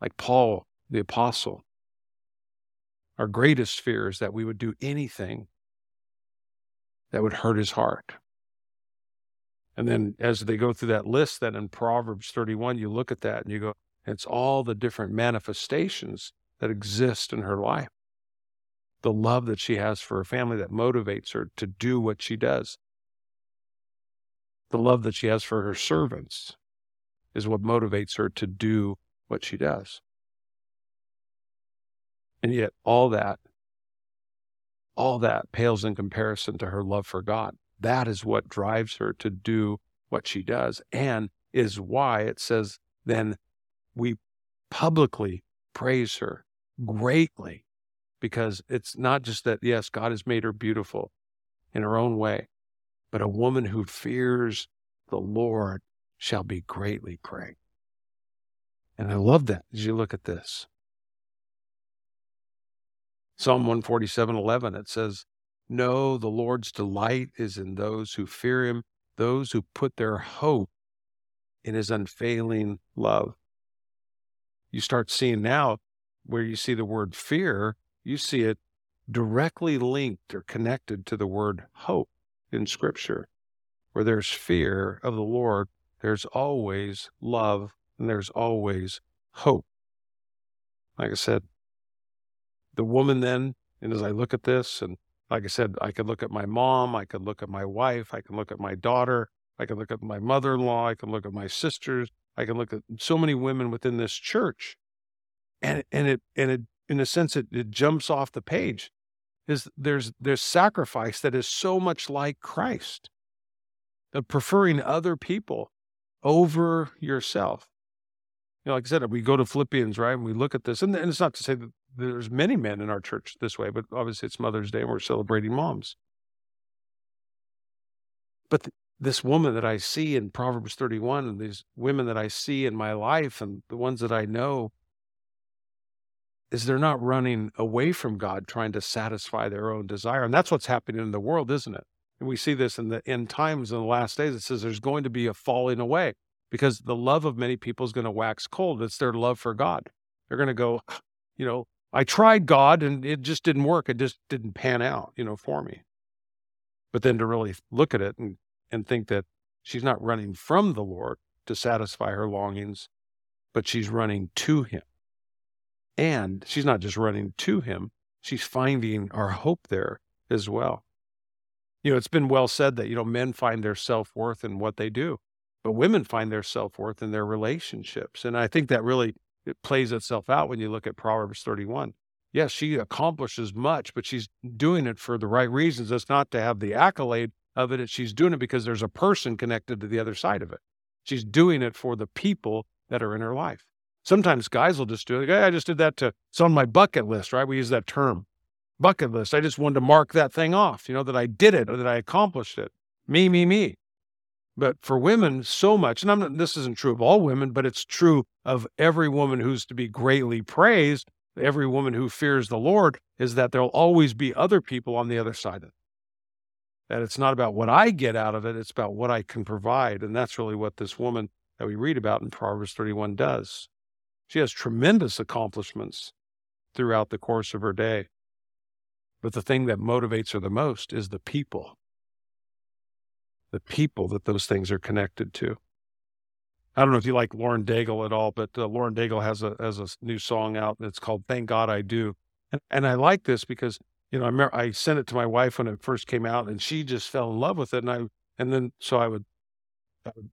like Paul the apostle. Our greatest fear is that we would do anything that would hurt his heart. And then as they go through that list, that in Proverbs 31, you look at that and you go, it's all the different manifestations that exist in her life. The love that she has for her family that motivates her to do what she does. The love that she has for her servants is what motivates her to do what she does. And yet, all that, all that pales in comparison to her love for God. That is what drives her to do what she does, and is why it says, then we publicly praise her greatly, because it's not just that, yes, God has made her beautiful in her own way, but a woman who fears the Lord shall be greatly praised. And I love that as you look at this. Psalm 147 11, it says, No, the Lord's delight is in those who fear him, those who put their hope in his unfailing love. You start seeing now where you see the word fear, you see it directly linked or connected to the word hope in Scripture. Where there's fear of the Lord, there's always love and there's always hope. Like I said, the woman then, and as I look at this, and like I said, I could look at my mom, I could look at my wife, I can look at my daughter, I can look at my mother in law, I can look at my sisters, I can look at so many women within this church. And and it and it in a sense it, it jumps off the page. is there's there's sacrifice that is so much like Christ, of preferring other people over yourself. You know, like I said, we go to Philippians, right? And we look at this, and, and it's not to say that there's many men in our church this way, but obviously it's Mother's Day and we're celebrating moms. But th- this woman that I see in Proverbs 31 and these women that I see in my life and the ones that I know is they're not running away from God trying to satisfy their own desire. And that's what's happening in the world, isn't it? And we see this in the end times in the last days. It says there's going to be a falling away because the love of many people is going to wax cold. It's their love for God. They're going to go, you know, I tried God and it just didn't work. It just didn't pan out, you know, for me. But then to really look at it and, and think that she's not running from the Lord to satisfy her longings, but she's running to him. And she's not just running to him, she's finding our hope there as well. You know, it's been well said that, you know, men find their self worth in what they do, but women find their self worth in their relationships. And I think that really it plays itself out when you look at Proverbs 31. Yes, she accomplishes much, but she's doing it for the right reasons. It's not to have the accolade of it. She's doing it because there's a person connected to the other side of it. She's doing it for the people that are in her life. Sometimes guys will just do it. Hey, I just did that to, it's on my bucket list, right? We use that term, bucket list. I just wanted to mark that thing off, you know, that I did it or that I accomplished it. Me, me, me. But for women, so much, and not, this isn't true of all women, but it's true of every woman who's to be greatly praised, every woman who fears the Lord, is that there'll always be other people on the other side of it. That it's not about what I get out of it, it's about what I can provide. And that's really what this woman that we read about in Proverbs 31 does. She has tremendous accomplishments throughout the course of her day. But the thing that motivates her the most is the people, the people that those things are connected to. I don't know if you like Lauren Daigle at all, but uh, Lauren Daigle has a has a new song out that's called "Thank God I Do," and and I like this because you know I remember I sent it to my wife when it first came out, and she just fell in love with it, and I and then so I would, I would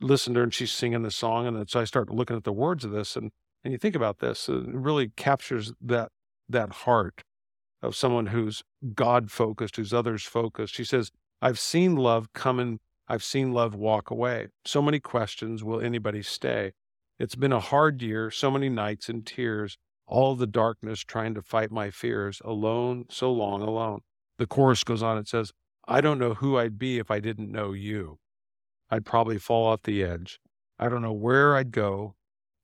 listen to her and she's singing the song. And then, so I start looking at the words of this and, and you think about this, it really captures that, that heart of someone who's God focused, who's others focused. She says, I've seen love come and I've seen love walk away. So many questions. Will anybody stay? It's been a hard year, so many nights in tears, all the darkness trying to fight my fears, alone, so long alone. The chorus goes on, it says, I don't know who I'd be if I didn't know you. I'd probably fall off the edge. I don't know where I'd go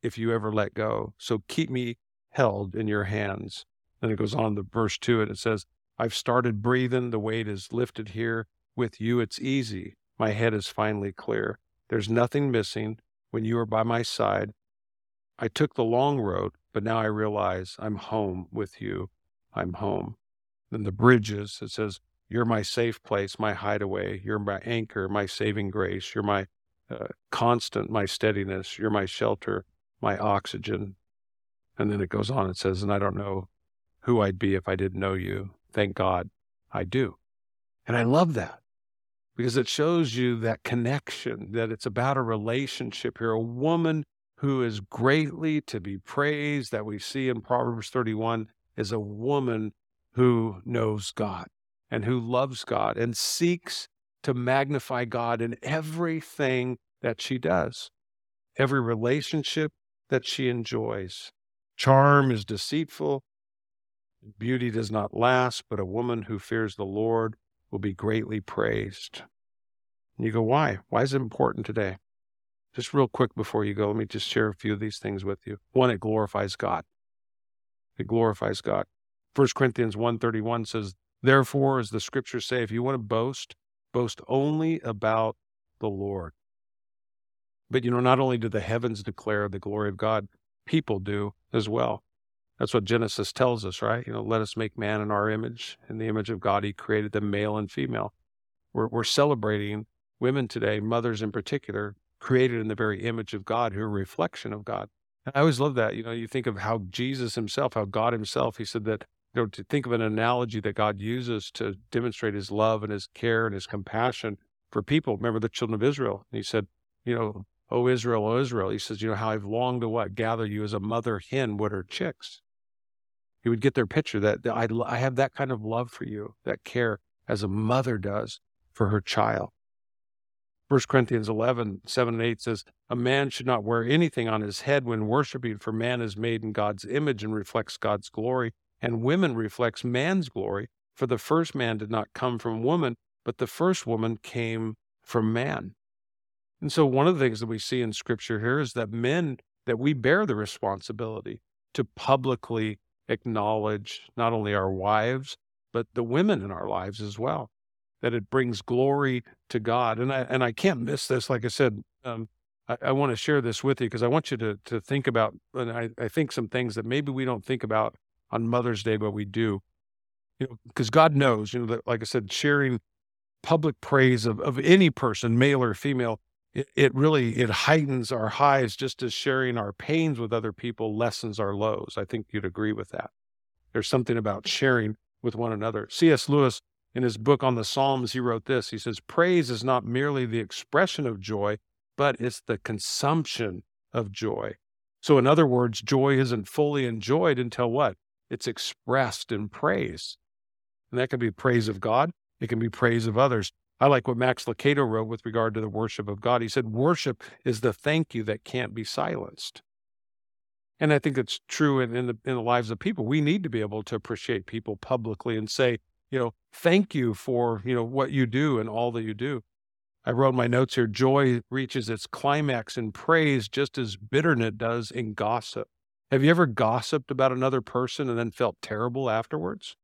if you ever let go. So keep me held in your hands. Then it goes on the verse two and it says, I've started breathing. The weight is lifted here. With you, it's easy. My head is finally clear. There's nothing missing when you are by my side. I took the long road, but now I realize I'm home with you. I'm home. Then the bridges, it says, you're my safe place, my hideaway. You're my anchor, my saving grace. You're my uh, constant, my steadiness. You're my shelter, my oxygen. And then it goes on. It says, and I don't know who I'd be if I didn't know you. Thank God I do. And I love that because it shows you that connection, that it's about a relationship here. A woman who is greatly to be praised that we see in Proverbs 31 is a woman who knows God and who loves God and seeks to magnify God in everything that she does, every relationship that she enjoys. Charm is deceitful, beauty does not last, but a woman who fears the Lord will be greatly praised. And you go, why? Why is it important today? Just real quick before you go, let me just share a few of these things with you. One, it glorifies God. It glorifies God. 1 Corinthians 131 says, Therefore, as the scriptures say, if you want to boast, boast only about the Lord. But you know, not only do the heavens declare the glory of God, people do as well. That's what Genesis tells us, right? You know, let us make man in our image. In the image of God, he created them male and female. We're, we're celebrating women today, mothers in particular, created in the very image of God, who are a reflection of God. And I always love that. You know, you think of how Jesus himself, how God himself, he said that you know, to think of an analogy that God uses to demonstrate his love and his care and his compassion for people. Remember the children of Israel. And he said, you know, O Israel, O Israel. He says, you know, how I've longed to what? Gather you as a mother hen would her chicks. He would get their picture that, that I, I have that kind of love for you, that care as a mother does for her child. 1 Corinthians 11, 7 and 8 says, A man should not wear anything on his head when worshiping, for man is made in God's image and reflects God's glory, and women reflects man's glory. For the first man did not come from woman, but the first woman came from man. And so, one of the things that we see in scripture here is that men, that we bear the responsibility to publicly acknowledge not only our wives, but the women in our lives as well, that it brings glory to God. And I, and I can't miss this. Like I said, um, I, I want to share this with you because I want you to, to think about, and I, I think some things that maybe we don't think about on Mother's Day, but we do you know, because God knows, you know, that, like I said, sharing public praise of, of any person, male or female, it, it really, it heightens our highs just as sharing our pains with other people lessens our lows. I think you'd agree with that. There's something about mm-hmm. sharing with one another. C.S. Lewis, in his book on the Psalms, he wrote this. He says, Praise is not merely the expression of joy, but it's the consumption of joy. So, in other words, joy isn't fully enjoyed until what? It's expressed in praise. And that can be praise of God, it can be praise of others. I like what Max Lucado wrote with regard to the worship of God. He said, Worship is the thank you that can't be silenced. And I think it's true in, in, the, in the lives of people. We need to be able to appreciate people publicly and say, you know, thank you for, you know, what you do and all that you do. I wrote my notes here. Joy reaches its climax in praise just as bitterness does in gossip. Have you ever gossiped about another person and then felt terrible afterwards?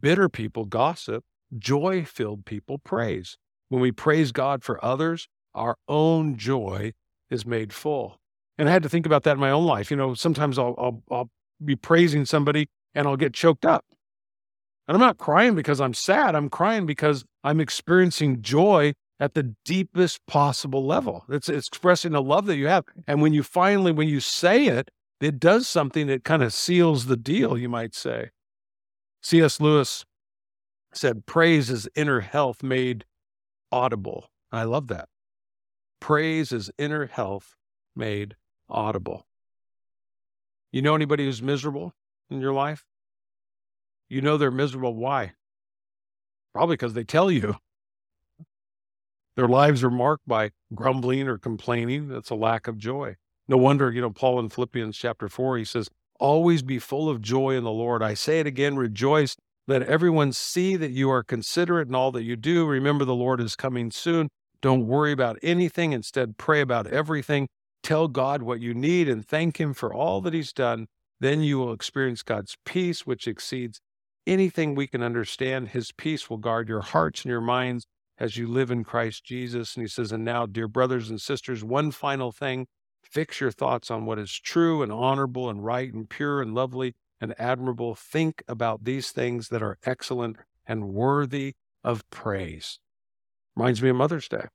Bitter people gossip, joy filled people praise. When we praise God for others, our own joy is made full. And I had to think about that in my own life. You know, sometimes I'll, I'll, I'll be praising somebody and I'll get choked up. And I'm not crying because I'm sad. I'm crying because I'm experiencing joy at the deepest possible level. It's, it's expressing the love that you have. And when you finally, when you say it, it does something that kind of seals the deal, you might say. C.S. Lewis said, Praise is inner health made audible. I love that. Praise is inner health made audible. You know anybody who's miserable in your life? You know they're miserable. Why? Probably because they tell you. Their lives are marked by grumbling or complaining. That's a lack of joy. No wonder, you know, Paul in Philippians chapter 4, he says, Always be full of joy in the Lord. I say it again, rejoice. Let everyone see that you are considerate in all that you do. Remember, the Lord is coming soon. Don't worry about anything. Instead, pray about everything. Tell God what you need and thank Him for all that He's done. Then you will experience God's peace, which exceeds anything we can understand. His peace will guard your hearts and your minds as you live in Christ Jesus. And He says, And now, dear brothers and sisters, one final thing Fix your thoughts on what is true and honorable and right and pure and lovely and admirable. Think about these things that are excellent and worthy of praise. Reminds me of Mother's Day.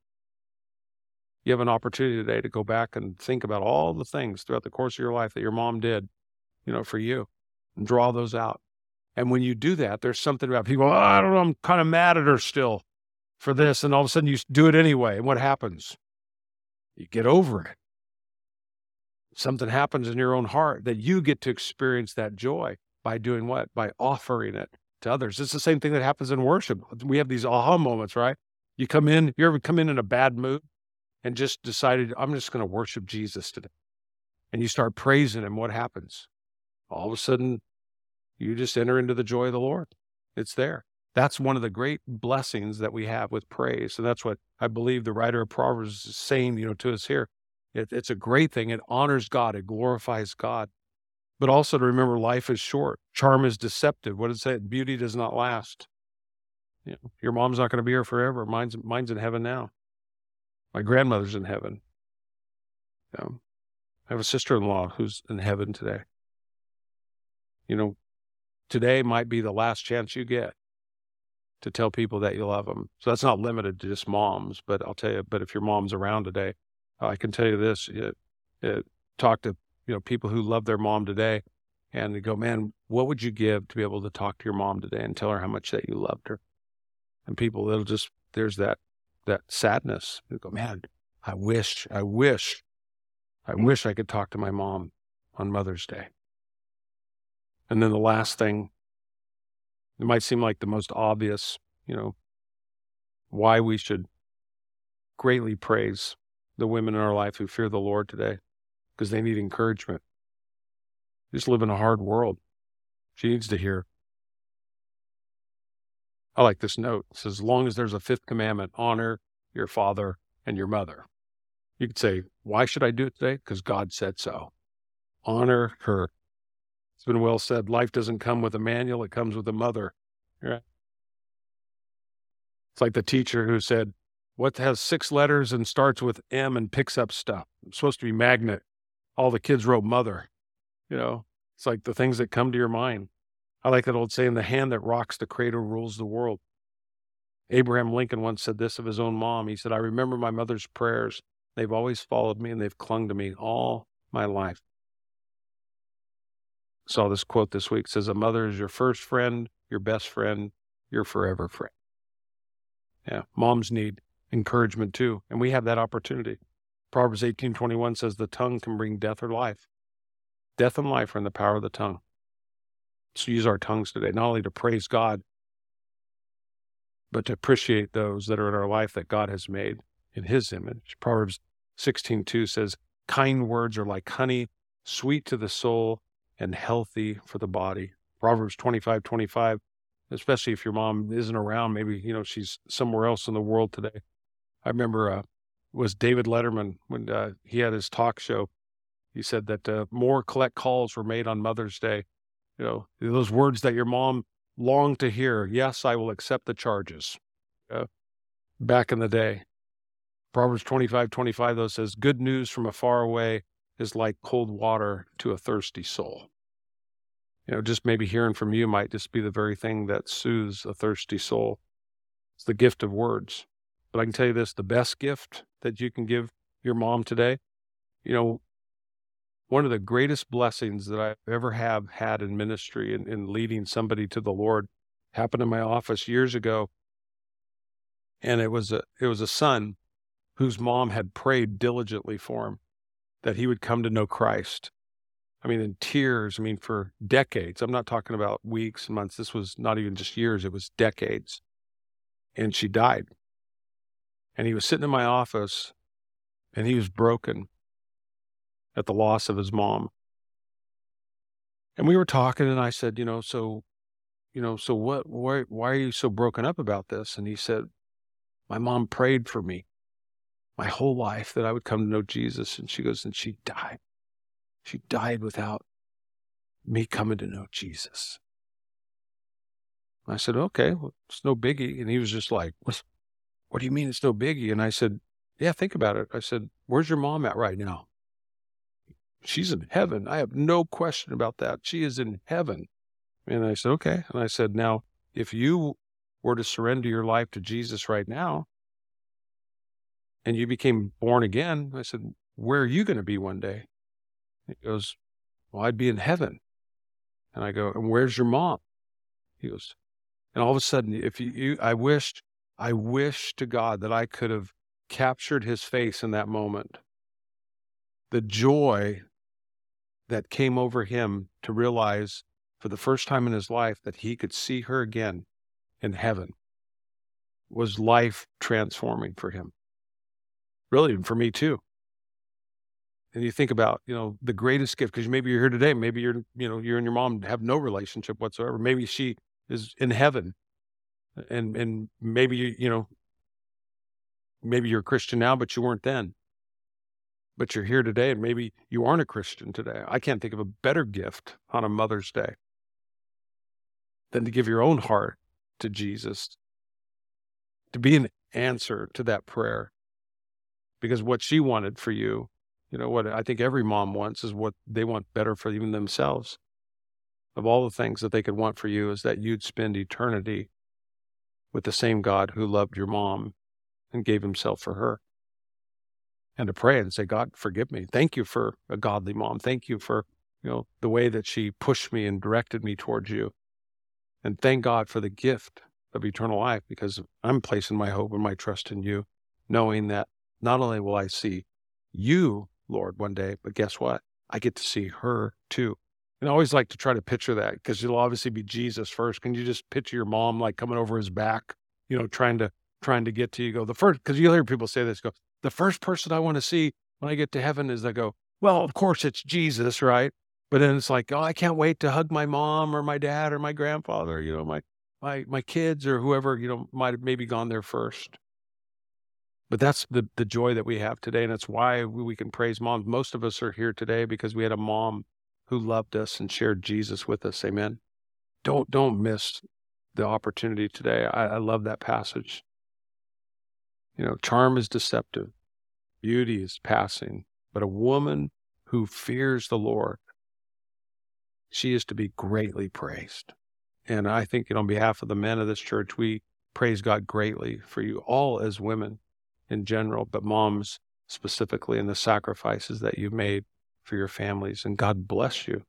You have an opportunity today to go back and think about all the things throughout the course of your life that your mom did, you know, for you and draw those out. And when you do that, there's something about people, oh, I don't know, I'm kind of mad at her still for this. And all of a sudden you do it anyway. And what happens? You get over it something happens in your own heart that you get to experience that joy by doing what? By offering it to others. It's the same thing that happens in worship. We have these aha moments, right? You come in, you ever come in in a bad mood and just decided, I'm just going to worship Jesus today. And you start praising him. What happens? All of a sudden, you just enter into the joy of the Lord. It's there. That's one of the great blessings that we have with praise. And that's what I believe the writer of Proverbs is saying, you know, to us here. It, it's a great thing. It honors God, it glorifies God. But also to remember life is short. Charm is deceptive. What does it say? Beauty does not last. You know, your mom's not going to be here forever. Mine's, mine's in heaven now. My grandmother's in heaven. I have a sister in law who's in heaven today. You know, today might be the last chance you get to tell people that you love them. So that's not limited to just moms, but I'll tell you, but if your mom's around today, I can tell you this: it, it, talk to you know people who love their mom today, and they go, "Man, what would you give to be able to talk to your mom today and tell her how much that you loved her?" And people, it'll just there's that that sadness. They go, "Man, I wish, I wish, I wish I could talk to my mom on Mother's Day." And then the last thing, it might seem like the most obvious, you know, why we should greatly praise the women in our life who fear the Lord today because they need encouragement. They just live in a hard world. She needs to hear. I like this note. It says, as long as there's a fifth commandment, honor your father and your mother. You could say, why should I do it today? Because God said so. Honor her. It's been well said. Life doesn't come with a manual, it comes with a mother. It's like the teacher who said, what has six letters and starts with M and picks up stuff? It's supposed to be magnet. All the kids wrote mother. You know, it's like the things that come to your mind. I like that old saying, the hand that rocks the cradle rules the world. Abraham Lincoln once said this of his own mom. He said, I remember my mother's prayers. They've always followed me and they've clung to me all my life. Saw this quote this week says, A mother is your first friend, your best friend, your forever friend. Yeah, moms need encouragement too, and we have that opportunity. Proverbs 18:21 says the tongue can bring death or life. Death and life are in the power of the tongue. So use our tongues today, not only to praise God, but to appreciate those that are in our life that God has made in his image. Proverbs 16:2 says, "Kind words are like honey, sweet to the soul and healthy for the body." Proverbs 25:25, especially if your mom isn't around, maybe, you know, she's somewhere else in the world today. I remember uh, was David Letterman when uh, he had his talk show. He said that uh, more collect calls were made on Mother's Day. You know, those words that your mom longed to hear. Yes, I will accept the charges. Uh, back in the day, Proverbs twenty five twenty five though says, "Good news from afar away is like cold water to a thirsty soul." You know, just maybe hearing from you might just be the very thing that soothes a thirsty soul. It's the gift of words. But I can tell you this the best gift that you can give your mom today, you know, one of the greatest blessings that I ever have had in ministry and in, in leading somebody to the Lord happened in my office years ago. And it was a it was a son whose mom had prayed diligently for him that he would come to know Christ. I mean, in tears, I mean, for decades. I'm not talking about weeks and months. This was not even just years, it was decades. And she died. And he was sitting in my office and he was broken at the loss of his mom. And we were talking and I said, you know, so, you know, so what, why, why are you so broken up about this? And he said, my mom prayed for me my whole life that I would come to know Jesus. And she goes, and she died. She died without me coming to know Jesus. I said, okay, well, it's no biggie. And he was just like, what, do you mean it's no biggie? And I said, Yeah, think about it. I said, Where's your mom at right now? She's in heaven. I have no question about that. She is in heaven. And I said, Okay. And I said, Now, if you were to surrender your life to Jesus right now and you became born again, I said, Where are you going to be one day? He goes, Well, I'd be in heaven. And I go, And where's your mom? He goes, and all of a sudden, if you, you I wished I wish to God that I could have captured his face in that moment. The joy that came over him to realize for the first time in his life that he could see her again in heaven was life transforming for him. Really, for me too. And you think about, you know, the greatest gift, because maybe you're here today, maybe you're, you know, you and your mom have no relationship whatsoever. Maybe she is in heaven and and maybe you you know maybe you're a Christian now, but you weren't then. But you're here today, and maybe you aren't a Christian today. I can't think of a better gift on a Mother's Day than to give your own heart to Jesus, to be an answer to that prayer. Because what she wanted for you, you know, what I think every mom wants is what they want better for even themselves. Of all the things that they could want for you, is that you'd spend eternity with the same God who loved your mom and gave himself for her. And to pray and say, God, forgive me. Thank you for a godly mom. Thank you for, you know, the way that she pushed me and directed me towards you. And thank God for the gift of eternal life because I'm placing my hope and my trust in you, knowing that not only will I see you, Lord, one day, but guess what? I get to see her too. And I always like to try to picture that because you'll obviously be Jesus first. Can you just picture your mom like coming over his back, you know, trying to trying to get to you? Go the first because you'll hear people say this. Go the first person I want to see when I get to heaven is they go, well, of course it's Jesus, right? But then it's like, oh, I can't wait to hug my mom or my dad or my grandfather, you know, my my my kids or whoever, you know, might have maybe gone there first. But that's the the joy that we have today, and it's why we, we can praise moms. Most of us are here today because we had a mom who loved us and shared Jesus with us. Amen. Don't don't miss the opportunity today. I, I love that passage. You know, charm is deceptive, beauty is passing, but a woman who fears the Lord she is to be greatly praised. And I think on behalf of the men of this church, we praise God greatly for you all as women in general, but moms specifically, and the sacrifices that you've made for your families. And God bless you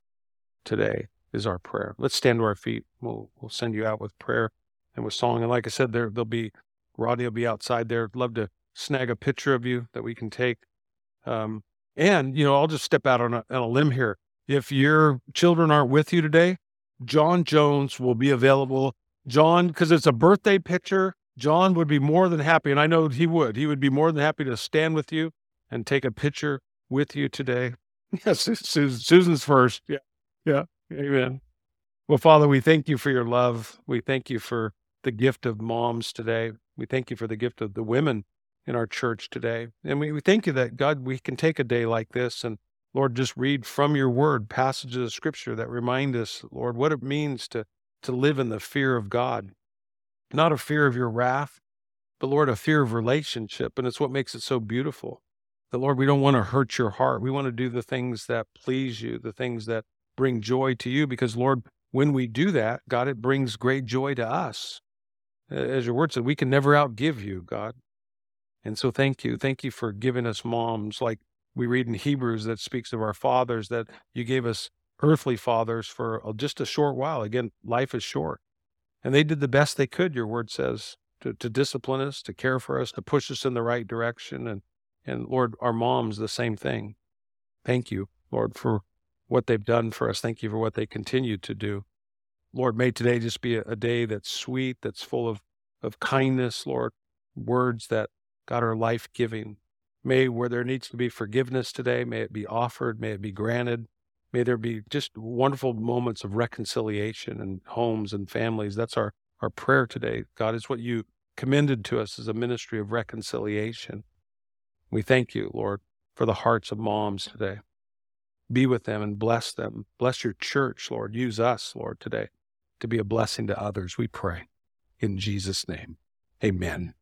today is our prayer. Let's stand to our feet. We'll, we'll send you out with prayer and with song. And like I said, there, there'll be, Rodney will be outside there. Love to snag a picture of you that we can take. Um, and, you know, I'll just step out on a, on a limb here. If your children aren't with you today, John Jones will be available. John, because it's a birthday picture, John would be more than happy, and I know he would. He would be more than happy to stand with you and take a picture with you today. Susan, Susan's first. Yeah. Yeah. Amen. Well, Father, we thank you for your love. We thank you for the gift of moms today. We thank you for the gift of the women in our church today. And we, we thank you that, God, we can take a day like this and Lord, just read from your word passages of scripture that remind us, Lord, what it means to, to live in the fear of God. Not a fear of your wrath, but Lord, a fear of relationship. And it's what makes it so beautiful. That, Lord, we don't want to hurt your heart. We want to do the things that please you, the things that bring joy to you, because, Lord, when we do that, God, it brings great joy to us. As your word said, we can never outgive you, God. And so thank you. Thank you for giving us moms like we read in Hebrews that speaks of our fathers that you gave us earthly fathers for just a short while. Again, life is short. And they did the best they could, your word says, to, to discipline us, to care for us, to push us in the right direction. And, and Lord, our moms, the same thing. Thank you, Lord, for what they've done for us. Thank you for what they continue to do. Lord, may today just be a, a day that's sweet, that's full of, of kindness, Lord, words that, God, are life giving. May where there needs to be forgiveness today, may it be offered, may it be granted. May there be just wonderful moments of reconciliation in homes and families. That's our, our prayer today. God, is what you commended to us as a ministry of reconciliation. We thank you, Lord, for the hearts of moms today. Be with them and bless them. Bless your church, Lord. Use us, Lord, today to be a blessing to others. We pray in Jesus' name. Amen.